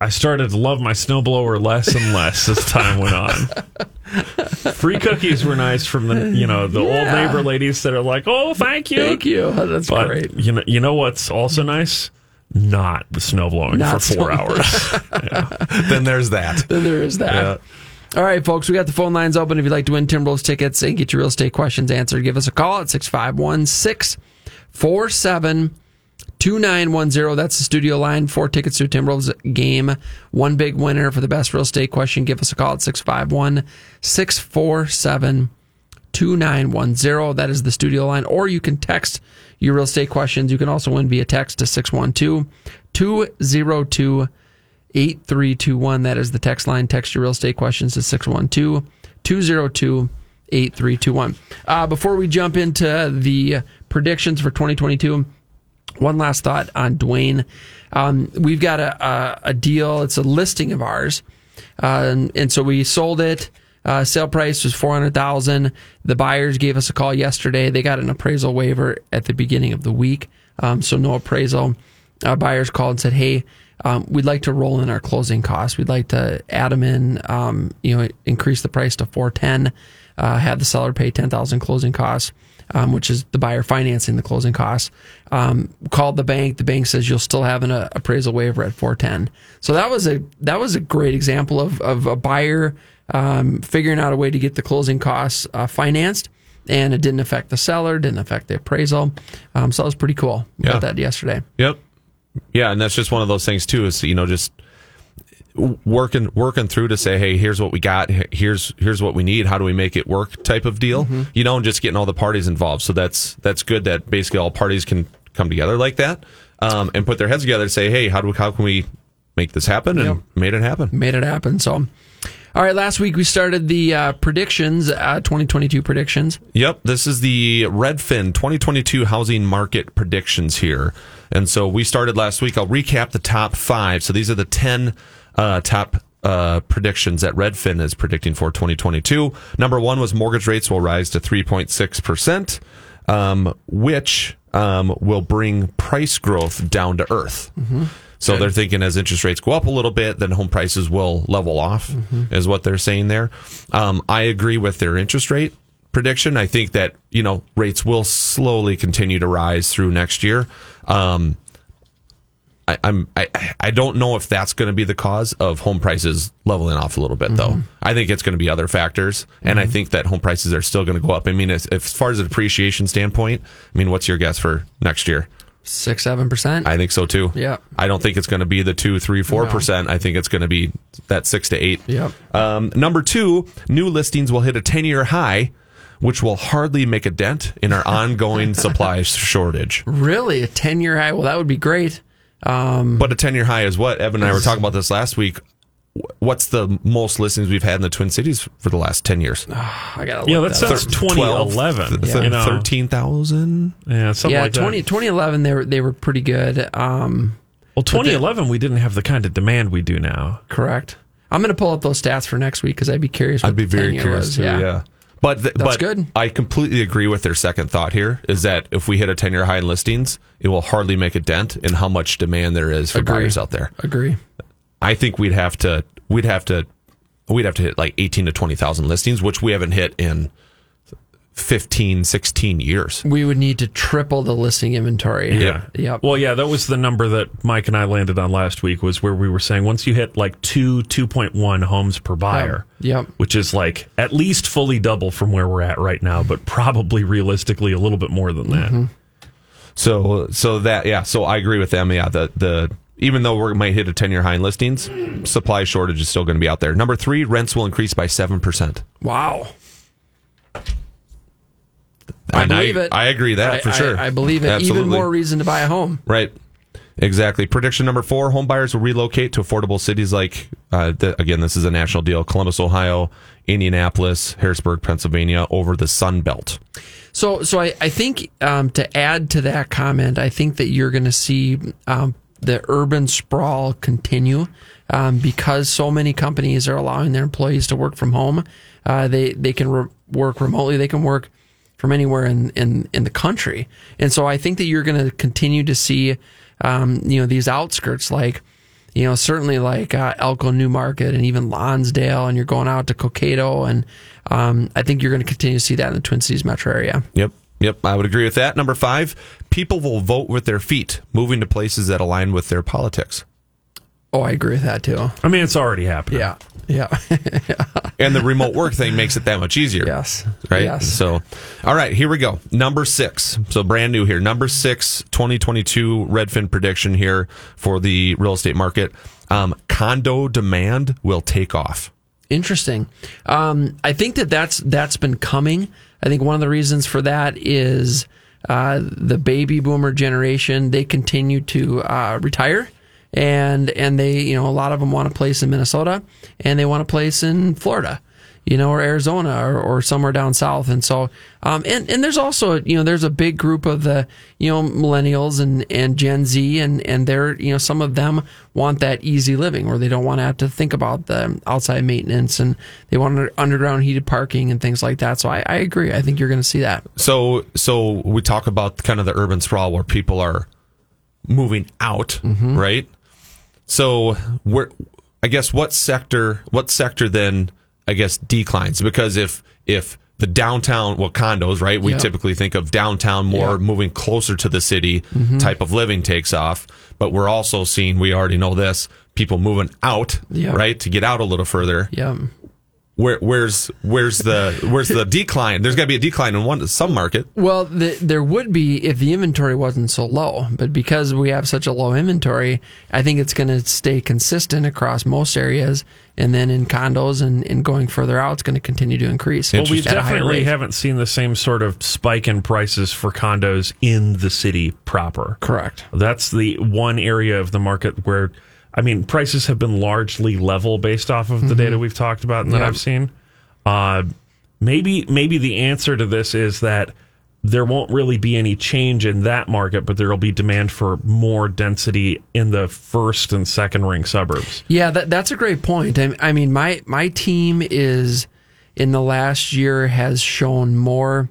I started to love my snowblower less and less as time went on. Free cookies were nice from the you know the old neighbor ladies that are like, "Oh, thank you, Thank you. That's But great. you know, you know what's also nice? Not the snowblowing Not for four hours. then there's that. Then there is that. Yeah. All right, folks, we got the phone lines open. If you'd like to win Timberwolves tickets and get your real estate questions answered, give us a call at 651 647 2910. That's the studio line. Four tickets to a Timberwolves game. One big winner for the best real estate question. Give us a call at 651 647 2910. That is the studio line. Or you can text your real estate questions. You can also win via text to 612 202 8321. That is the text line. Text your real estate questions to 612 202 8321. Uh, Before we jump into the predictions for 2022, one last thought on Dwayne. Um, we've got a, a, a deal, it's a listing of ours. Uh, and, and so we sold it. Uh, sale price was 400000 The buyers gave us a call yesterday. They got an appraisal waiver at the beginning of the week. Um, so no appraisal. Uh, buyers called and said, hey, um, we'd like to roll in our closing costs. We'd like to add them in, um, you know, increase the price to 410 uh, have the seller pay 10000 closing costs um, which is the buyer financing the closing costs. Um, called the bank. The bank says you'll still have an uh, appraisal waiver at 410. So that was a that was a great example of of a buyer um, figuring out a way to get the closing costs uh, financed, and it didn't affect the seller, didn't affect the appraisal. Um, so that was pretty cool. We Yeah. got that yesterday. Yep. Yeah, and that's just one of those things too. Is you know just working working through to say, hey, here's what we got. Here's here's what we need. How do we make it work? Type of deal. You know, and just getting all the parties involved. So that's that's good that basically all parties can come together like that um, and put their heads together and say, hey, how do how can we make this happen? And Yep. made it happen. made it happen. So, all right, last week we started the uh, predictions, uh, 2022 predictions. Yep, this is the Redfin 2022 housing market predictions here. And so we started last week. I'll recap the top five. So these are the 10 uh, top uh, predictions that Redfin is predicting for 2022. Number one was mortgage rates will rise to 3.6%, um, which um, will bring price growth down to earth. So they're thinking as interest rates go up a little bit, then home prices will level off, is what they're saying there. Um, I agree with their interest rate prediction. I think that you know rates will slowly continue to rise through next year. Um, I, I'm I, I don't know if that's going to be the cause of home prices leveling off a little bit though. I think it's going to be other factors, and I think that home prices are still going to go up. I mean, as, as far as a depreciation standpoint, I mean, what's your guess for next year? Six, seven percent. I think so too. Yeah. I don't think it's going to be the two, three, four percent. I think it's going to be that six to eight. Yep. Um, number two, new listings will hit a ten-year high, which will hardly make a dent in our ongoing supply shortage. Really, a 10 year high? Well, that would be great. Um, But a ten-year high is what Evan and I were talking about this last week. Wh- What's the most listings we've had in the Twin Cities for the last ten years? I got Yeah, that says 2011. Th- You know. thirteen thousand. Yeah, something yeah, like 20, that. 2011, they were, they were pretty good. Um, Well, 2011, we didn't have the kind of demand we do now. correct. I'm going to pull up those stats for next week because I'd be curious. What I'd be the very curious was. too. Yeah. But th- That's but good. I completely agree with their second thought here. Is that if we hit a ten year high in listings, it will hardly make a dent in how much demand there is for Agree. buyers out there. Agree. I think we'd have to we'd have to we'd have to hit like eighteen to twenty thousand listings, which we haven't hit in 15, 16 years. We would need to triple the listing inventory. Yeah. Yep. Well, yeah, that was the number that Mike and I landed on last week was where we were saying once you hit like two, 2.1 homes per buyer, Yep. which is like at least fully double from where we're at right now, but probably realistically a little bit more than that. Mm-hmm. So so that yeah, so I agree with them. Yeah, the the even though we might hit a ten year high in listings, supply shortage is still going to be out there. Number three, rents will increase by seven percent. Wow. I And believe it. I agree that I- for sure. I, believe it. Absolutely. Even more reason to buy a home. Right. Exactly. Prediction number four: Home buyers will relocate to affordable cities like, uh, th- again, this is a national deal: Columbus, Ohio, Indianapolis, Harrisburg, Pennsylvania, over the Sun Belt. So, so I, I think um, to add to that comment, I think that you're going to see um, the urban sprawl continue um, because so many companies are allowing their employees to work from home. Uh, they they can re- work remotely. They can work from anywhere in, in, in the country. And so I think that you're going to continue to see, um, you know, these outskirts like, you know, certainly like uh, Elko New Market and even Lonsdale, and you're going out to Cokato, and um, I think you're going to continue to see that in the Twin Cities metro area. Yep. Yep. I would agree with that. Number five: people will vote with their feet, moving to places that align with their politics. Oh, I agree with that too. I mean, it's already happening. Yeah, yeah, And the remote work thing makes it that much easier. yes, right? yes. So, all right, here we go. Number six. So, brand new here. Number six, 2022 Redfin prediction here for the real estate market. Um, condo demand will take off. Interesting. Um, I think that that's that's been coming. I think one of the reasons for that is uh, the baby boomer generation. They continue to uh, retire, and and they you know a lot of them want a place in Minnesota, and they want a place in Florida. You know, or Arizona, or, or somewhere down south, and so, um, and and there's also, you know, there's a big group of the, you know, millennials and and Gen Z, and and they're, you know, some of them want that easy living where they don't want to have to think about the outside maintenance, and they want under- underground heated parking and things like that. So I, I agree. I think you're going to see that. So, so we talk about kind of the urban sprawl where people are moving out, right? So, where I guess what sector, what sector then I guess declines because if if the downtown, well, condos, right? We Yeah. typically think of downtown more Yeah. moving closer to the city mm-hmm. type of living takes off, but we're also seeing, we already know this, people moving out, Yeah. right, to get out a little further. Yeah. Where, where's where's the where's the decline? There's got to be a decline in one some market. Well, the, there would be if the inventory wasn't so low, but because we have such a low inventory, I think it's going to stay consistent across most areas. And then in condos and, and going further out, it's going to continue to increase. Well, we at a higher definitely haven't seen the same sort of spike in prices for condos in the city proper. Correct. That's the one area of the market where, I mean, prices have been largely level based off of the data we've talked about and that. I've seen. Uh, maybe maybe the answer to this is that there won't really be any change in that market, but there will be demand for more density in the first and second ring suburbs. Yeah, that, that's a great point. I, I mean, my my team is in the last year has shown more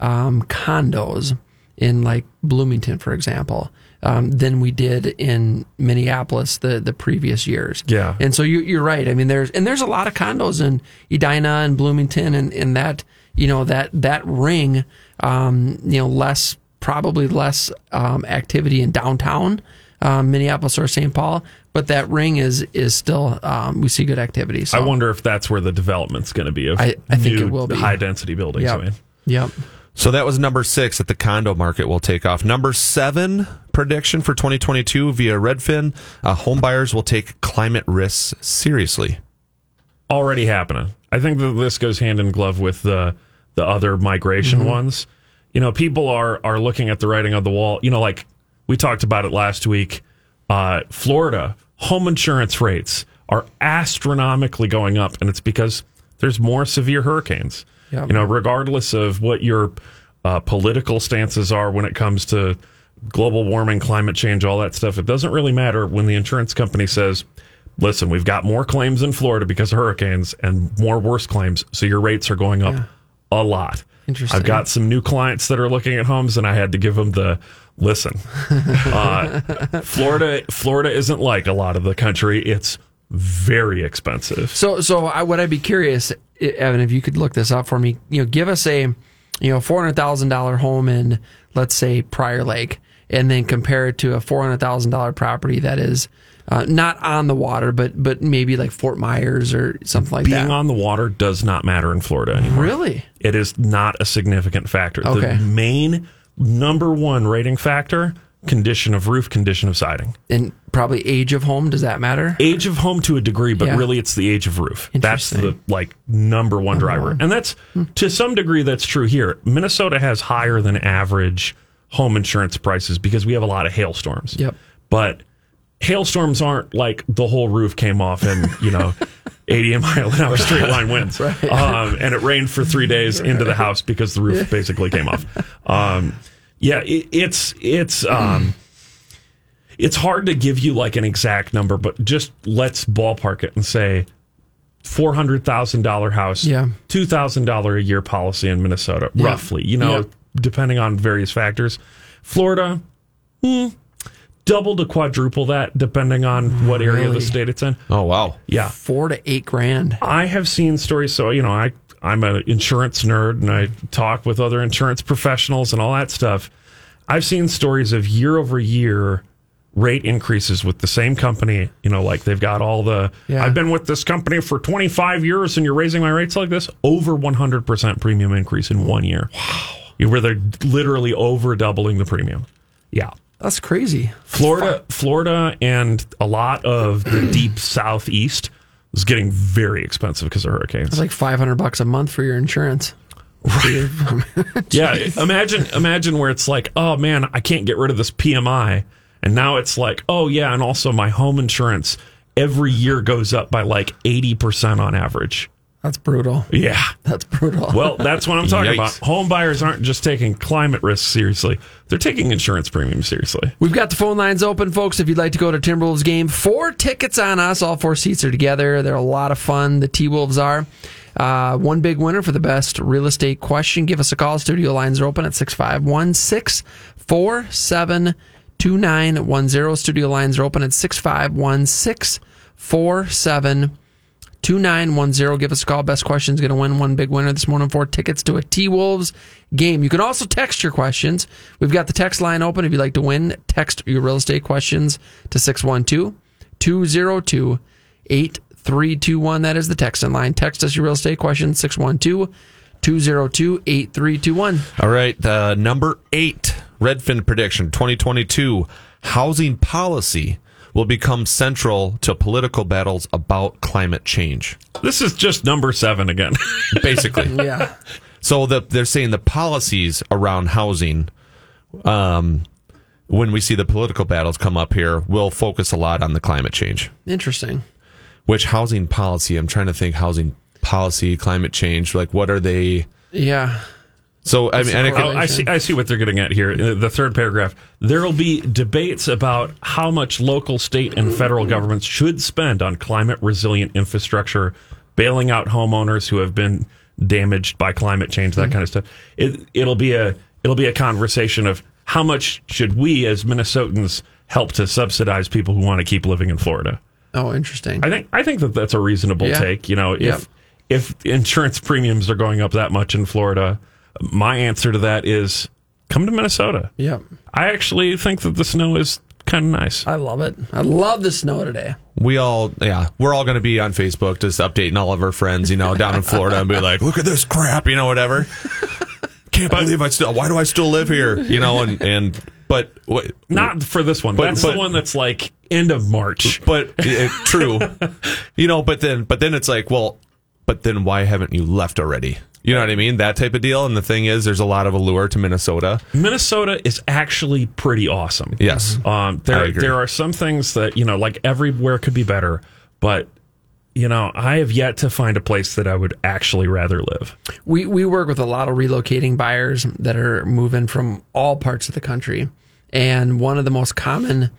um, condos in like Bloomington, for example, um, than we did in Minneapolis the the previous years. Yeah. and so you, you're right. I mean, there's and there's a lot of condos in Edina and Bloomington and, and that you know that that ring, um, you know, less probably less um, activity in downtown um, Minneapolis or St. Paul, but that ring is is still um, we see good activity. So I wonder if that's where the development's going to be of I- I think new it will be. high density buildings. Yep. I mean. Yep. So that was number six that the condo market will take off. Number seven prediction for 2022 via Redfin: uh, home buyers will take climate risks seriously. already happening. I think that this goes hand in glove with the the other migration Mm-hmm. ones. You know, people are are looking at the writing on the wall. You know, like we talked about it last week. Uh, Florida home insurance rates are astronomically going up, and it's because there's more severe hurricanes. You know, regardless of what your uh, political stances are when it comes to global warming, climate change, all that stuff, it doesn't really matter when the insurance company says, listen, we've got more claims in Florida because of hurricanes and more worse claims. So your rates are going up a lot. Interesting. I've got some new clients that are looking at homes and I had to give them the listen. uh, Florida, Florida isn't like a lot of the country. It's very expensive. So, so I would I be curious, Evan, if you could look this up for me. You know, give us a, you know, four hundred thousand dollar home in, let's say Prior Lake, and then compare it to a four hundred thousand dollar property that is uh, not on the water, but but maybe like Fort Myers or something like Being that. Being on the water does not matter in Florida anymore. really? It is not a significant factor. Okay. The main number one rating factor condition of roof, condition of siding. And probably age of home. Does that matter? Age of home to a degree, but Yeah. really it's the age of roof. That's the like number one driver. And that's to some degree that's true here. Minnesota has higher than average home insurance prices because we have a lot of hailstorms. Yep. But hailstorms aren't like the whole roof came off and, you know, 80 mile an hour straight line winds. Um, and it rained for three days into the house because the roof basically came off. Um, yeah, it, it's, it's, um, it's hard to give you like an exact number, but just let's ballpark it and say four hundred thousand dollar house, Yeah. two thousand dollar a year policy in Minnesota, Yeah. roughly. You know, Yeah. depending on various factors. Florida, hmm, double to quadruple that, depending on what area of the state it's in. Oh wow. Yeah, Four to eight grand. I have seen stories. So you know, I I'm an insurance nerd, and I talk with other insurance professionals and all that stuff. I've seen stories of year over year rate increases with the same company. You know, like they've got all the. Yeah. I've been with this company for 25 years, and you're raising my rates like this. Over 100 percent premium increase in one year. Wow. Where they're literally over doubling the premium. Yeah. That's crazy. Florida, Florida, and a lot of the deep southeast is getting very expensive because of hurricanes. It's like five hundred bucks a month for your insurance. yeah, imagine imagine where it's like, oh man, I can't get rid of this PMI, and now it's like, oh yeah, and also my home insurance every year goes up by like eighty percent on average. That's brutal. Yeah. That's brutal. Well, that's what I'm talking Yikes. about. Home buyers aren't just taking climate risks seriously; they're taking insurance premiums seriously. We've got the phone lines open, folks. If you'd like to go to Timberwolves game, four tickets on us. All four seats are together. They're a lot of fun. The T Wolves are. Uh, one big winner for the best real estate question. Give us a call. Studio lines are open at 651 647 2910. Studio lines are open at 651 647 2910. Give us a call. Best question's going to win one big winner this morning for tickets to a T Wolves game. You can also text your questions. We've got the text line open. If you'd like to win, text your real estate questions to 612 202 8321. That is the text line. Text us your real estate questions 612 202 8321. All right, uh, number eight, Redfin prediction 2022 housing policy will become central to political battles about climate change. This is just number seven again. Basically, Yeah. so the, they're saying the policies around housing, um, when we see the political battles come up here, will focus a lot on the climate change. Interesting. Which housing policy? I'm trying to think housing policy, climate change. Like, what are they? Yeah. So I mean, and it could, I see. I see what they're getting at here. Uh, The third paragraph. There will be debates about how much local, state, and federal governments should spend on climate resilient infrastructure, bailing out homeowners who have been damaged by climate change, that kind of stuff. It, it'll be a it'll be a conversation of how much should we as Minnesotans help to subsidize people who want to keep living in Florida. Oh, interesting. I think I think that that's a reasonable Yeah. take. You know, if Yep. if insurance premiums are going up that much in Florida, my answer to that is come to Minnesota. Yep. I actually think that the snow is kind of nice. I love it. I love the snow today. we all, yeah, we're all going to be on Facebook just updating all of our friends, you know, down in Florida and be like, look at this crap, you know, whatever. Can't believe I still, why do I still live here? You know, and, and, but, what, Not for this one. But- that's but- the one that's like end of March. but it, true, you know, but then, but then it's like, well, but then why haven't you left already? You know what I mean? That type of deal. And the thing is, there's a lot of allure to Minnesota. Minnesota is actually pretty awesome. Yes. Um, I there agree. there are some things that you know, like everywhere could be better, but you know, I have yet to find a place that I would actually rather live. We we work with a lot of relocating buyers that are moving from all parts of the country, and one of the most common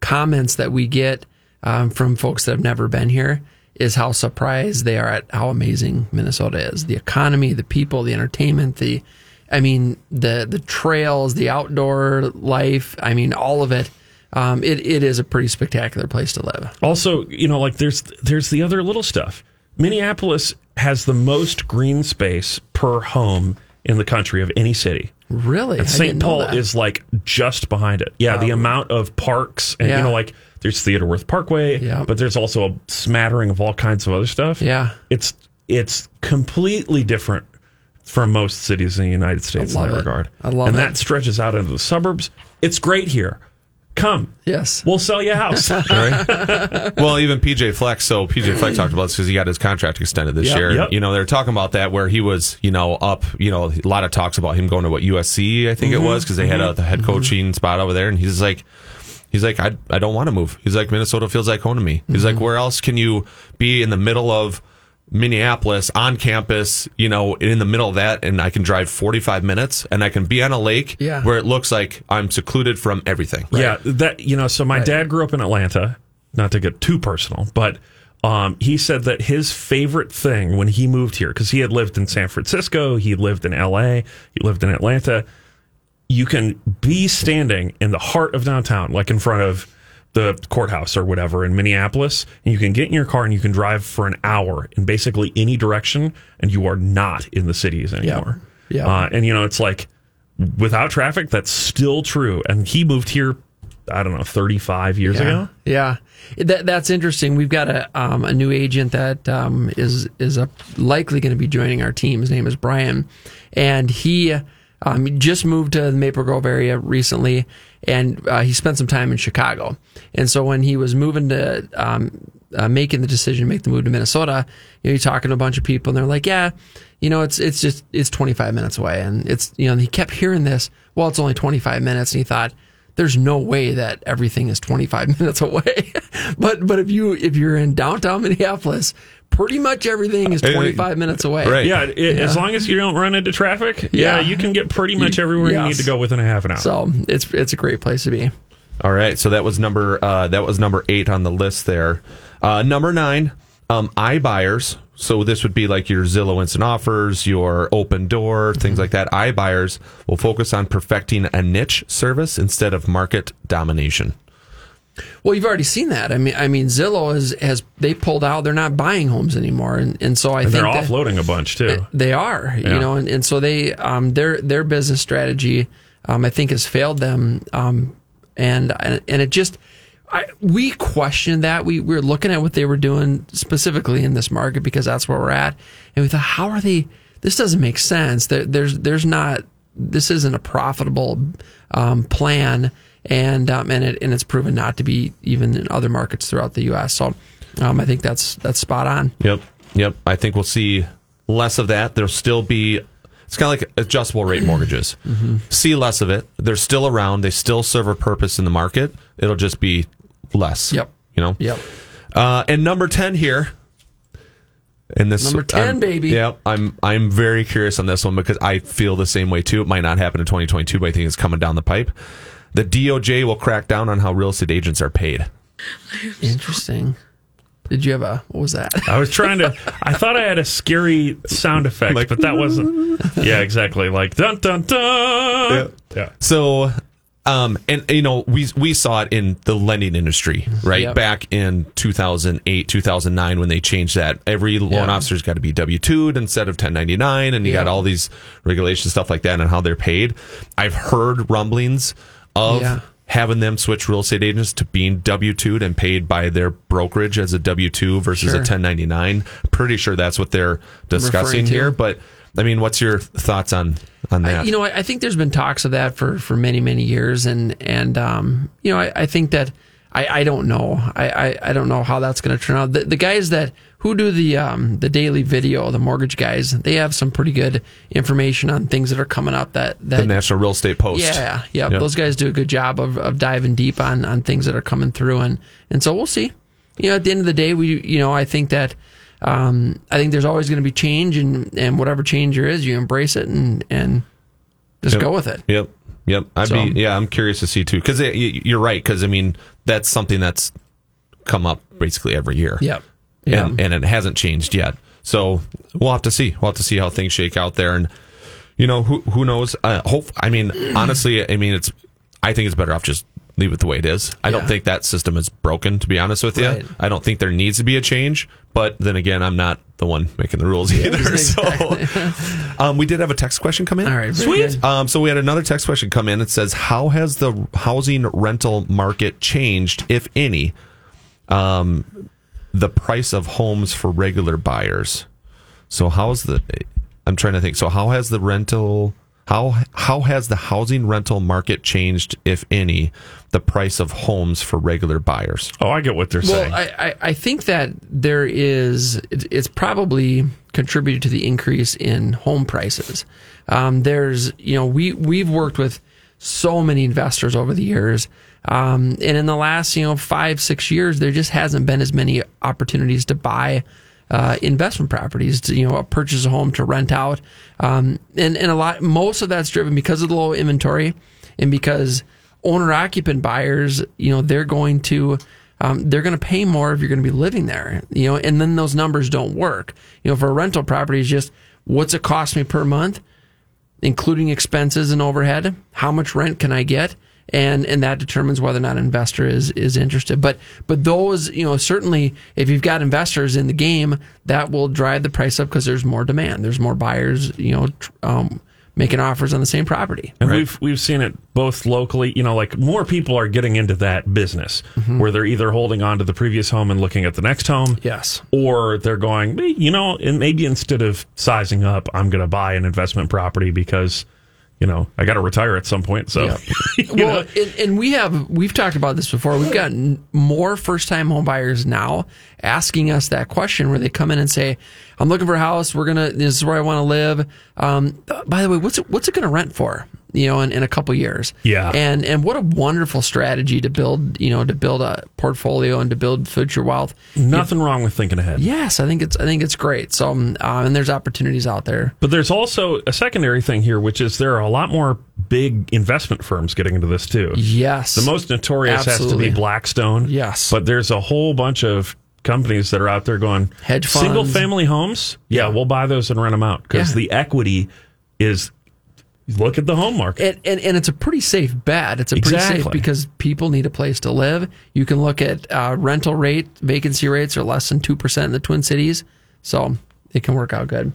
comments that we get um, from folks that have never been here is how surprised they are at how amazing Minnesota is. The economy, the people, the entertainment, the I mean the the trails, the outdoor life. I mean all of it. Um, it it is a pretty spectacular place to live. Also, you know, like there's there's the other little stuff. Minneapolis has the most green space per home in the country of any city. Really, And St. Paul is like just behind it. Yeah, the amount of parks and Yeah. you know, like there's Theodore Wirth Parkway, Yeah. but there's also a smattering of all kinds of other stuff. Yeah. It's it's completely different from most cities in the United States in that it. regard. I love and it. that stretches out into the suburbs it's great here. Come, Yes. we'll sell you a house. right? well, even PJ Fleck. So PJ Fleck talked about this because he got his contract extended this Yep. year. Yep. You know, they're talking about that where he was, you know, up. You know, a lot of talks about him going to what USC, I think it mm-hmm. was, because they had mm-hmm. a, the head mm-hmm. coaching spot over there, and he's like. He's like, I, I don't want to move. He's like, Minnesota feels like home to me. He's like, where else can you be in the middle of Minneapolis on campus, you know, in the middle of that, and I can drive 45 minutes and I can be on a lake Yeah. where it looks like I'm secluded from everything. Yeah, that you know. So my dad grew up in Atlanta. Not to get too personal, but um, he said that his favorite thing when he moved here, because he had lived in San Francisco, he lived in L.A., he lived in Atlanta. You can be standing in the heart of downtown, like in front of the courthouse or whatever in Minneapolis, and you can get in your car and you can drive for an hour in basically any direction, and you are not in the cities anymore. Yeah. Uh, and you know, it's like without traffic, that's still true. And he moved here, I don't know, 35 years Yeah. ago. Yeah. That, that's interesting. We've got a um, a new agent that um, is is a, likely going to be joining our team. His name is Brian, and he um, just moved to the Maple Grove area recently, and uh, he spent some time in Chicago. And so when he was moving to um, uh, making the decision to make the move to Minnesota, you know, you're talking to a bunch of people, and they're like, "Yeah, you know, it's it's just it's 25 minutes away," and it's you know, he kept hearing this. Well, it's only 25 minutes, and he thought there's no way that everything is 25 minutes away. but but if you if you're in downtown Minneapolis, pretty much everything is 25 minutes away. Right. Yeah, it, as long as you don't run into traffic, yeah, Yeah. you can get pretty much everywhere you need to go within a half an hour. So it's it's a great place to be. All right, so that was number uh, that was number eight on the list there. Uh, number nine, um, iBuyers. So this would be like your Zillow Instant Offers, your Opendoor, things like that. iBuyers will focus on perfecting a niche service instead of market domination. Well, you've already seen that. I mean, I mean, Zillow has has they pulled out. They're not buying homes anymore, and, and so I and think they're offloading a bunch too. They are, Yeah. you know, and, and so they um, their their business strategy, um, I think, has failed them, um, and and and it just. I, we questioned that. We, we were looking at what they were doing specifically in this market because that's where we're at, and we thought, how are they? This doesn't make sense. There, there's there's not. This isn't a profitable um, plan, and um, and it and it's proven not to be even in other markets throughout the U.S. So um, I think that's that's spot on. Yep, yep. I think we'll see less of that. There'll still be. It's kind of like adjustable rate mortgages. See less of it. They're still around. They still serve a purpose in the market. It'll just be less. Yep. You know. Yep. Uh, and number ten here. And this Number 10, I'm- baby. Yeah, I'm I'm very curious on this one because I feel the same way too. It might not happen in 2022, but I think it's coming down the pipe. The DOJ will crack down on how real estate agents are paid. Interesting. Did you have a what was that? I was trying to. I thought I had a scary sound effect, Like- but that wasn't. Yeah, exactly. Like dun dun dun. Yeah. So, um, and you know, we we saw it in the lending industry, right? Yep. Back in 2008, 2009, when they changed that. Every loan Yeah. officer's got to be W 2'd instead of 1099, and you got all these regulations, stuff like that, and how they're paid. I've heard rumblings of Yeah. having them switch real estate agents to being W 2'd and paid by their brokerage as a W 2 versus a 1099. Pretty sure that's what they're discussing here, but. I mean, what's your thoughts on on that? I, you know, I, I think there's been talks of that for, for many many years, and and um, you know, I, I think that I, I don't know, I, I, I don't know how that's going to turn out. The, the guys that who do the um, the daily video, the mortgage guys, they have some pretty good information on things that are coming up. That that the National Real Estate Post. Yeah, yeah, Yeah. Those guys do a good job of, of diving deep on, on things that are coming through, and and so we'll see. You know, at the end of the day, we you know I think that um, I think there's always going to be change, and and whatever change there is, you embrace it and and just Yep. go with it. Yep. Yep. I'd So- be, yeah, I'm curious to see too. Cause you're right. Cause I mean, that's something that's come up basically every year. Yep. Yeah. And, and it hasn't changed yet. So we'll have to see. We'll have to see how things shake out there. And, you know, who, who knows? Uh, hope, I mean, honestly, I mean, it's, I think it's better off just leave it the way it is. I don't think that system is broken, to be honest with you. Right. I don't think there needs to be a change. But then again, I'm not the one making the rules either. So, um, we did have a text question come in. All right, Sweet. Um, so we had another text question come in. It says, "How has the housing rental market changed, if any, um, the price of homes for regular buyers?" So how's the? I'm trying to think. So how has the rental? How how has the housing rental market changed, if any, the price of homes for regular buyers? Oh, I get what they're saying. Well, I, I, I think that there is, it's probably contributed to the increase in home prices. Um, there's, you know, we, we've worked with so many investors over the years. Um, and in the last, you know, five, six years, there just hasn't been as many opportunities to buy uh, investment properties, to, you know, purchase a home to rent out. Um, and, and a lot, most of that's driven because of the low inventory and because owner occupant buyers, you know, they're going to, um, they're going to pay more if you're going to be living there, you know, and then those numbers don't work. You know, for a rental property, it's just what's it cost me per month, including expenses and overhead. How much rent can I get? And, and that determines whether or not an investor is, is interested. But, but those, you know, certainly if you've got investors in the game, that will drive the price up because there's more demand. There's more buyers, you know, um, making offers on the same property. And we've we've seen it both locally, you know, like more people are getting into that business where they're either holding on to the previous home and looking at the next home, Yes. or they're going, you know, and maybe instead of sizing up, I'm going to buy an investment property because, you know, I got to retire at some point. So, you well, and, and we have we've talked about this before. We've gotten more first time home buyers now asking us that question where they come in and say, "I'm looking for a house. We're gonna. This is where I want to live. Um, by the way, what's it, what's it gonna rent for? You know, in, in a couple years. Yeah. And and what a wonderful strategy to build. You know, to build a portfolio and to build future wealth. nothing wrong with thinking ahead. Yes, I think it's I think it's great. So um, uh, and there's opportunities out there. But there's also a secondary thing here, which is there are a lot more big investment firms getting into this too. Yes. The most notorious has to be Blackstone. Yes. But there's a whole bunch of companies that are out there going Hedge funds. single family homes. Yeah, we'll buy those and rent them out because Yeah. the equity is look at the home market. and, and, and it's a pretty safe bet. It's a pretty safe because people need a place to live. You can look at uh, rental rate, vacancy rates are less than 2% in the Twin Cities. So it can work out good.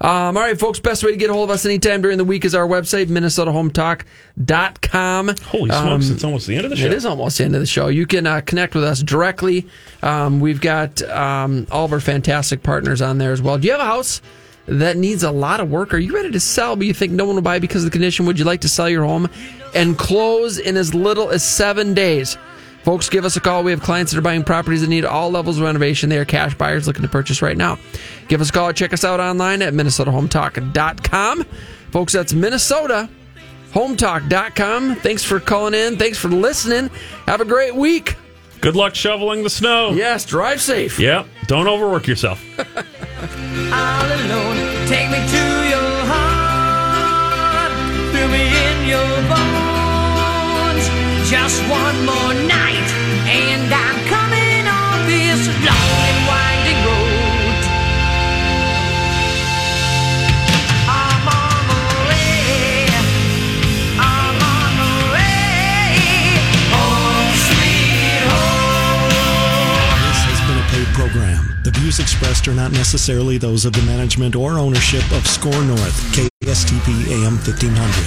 Um, all right, folks, best way to get a hold of us anytime during the week is our website, minnesotahometalk.com. Holy smokes, it's almost the end of the show. Um, It is almost the end of the show. You can uh, connect with us directly. Um, we've got um, all of our fantastic partners on there as well. Do you have a house that needs a lot of work? Are you ready to sell, but you think no one will buy because of the condition? Would you like to sell your home and close in as little as seven days? Folks, give us a call. We have clients that are buying properties that need all levels of renovation. They are cash buyers looking to purchase right now. Give us a call. Check us out online at minnesotahometalk.com. Folks, that's Minnesota hometalk.com. Thanks for calling in. Thanks for listening. Have a great week. Good luck shoveling the snow. Yes, drive safe. Yep. Don't overwork yourself. all alone. Take me to your heart, feel me in your bones. Just one more night, and I'm coming views expressed are not necessarily those of the management or ownership of SKOR North, KSTP AM 1500.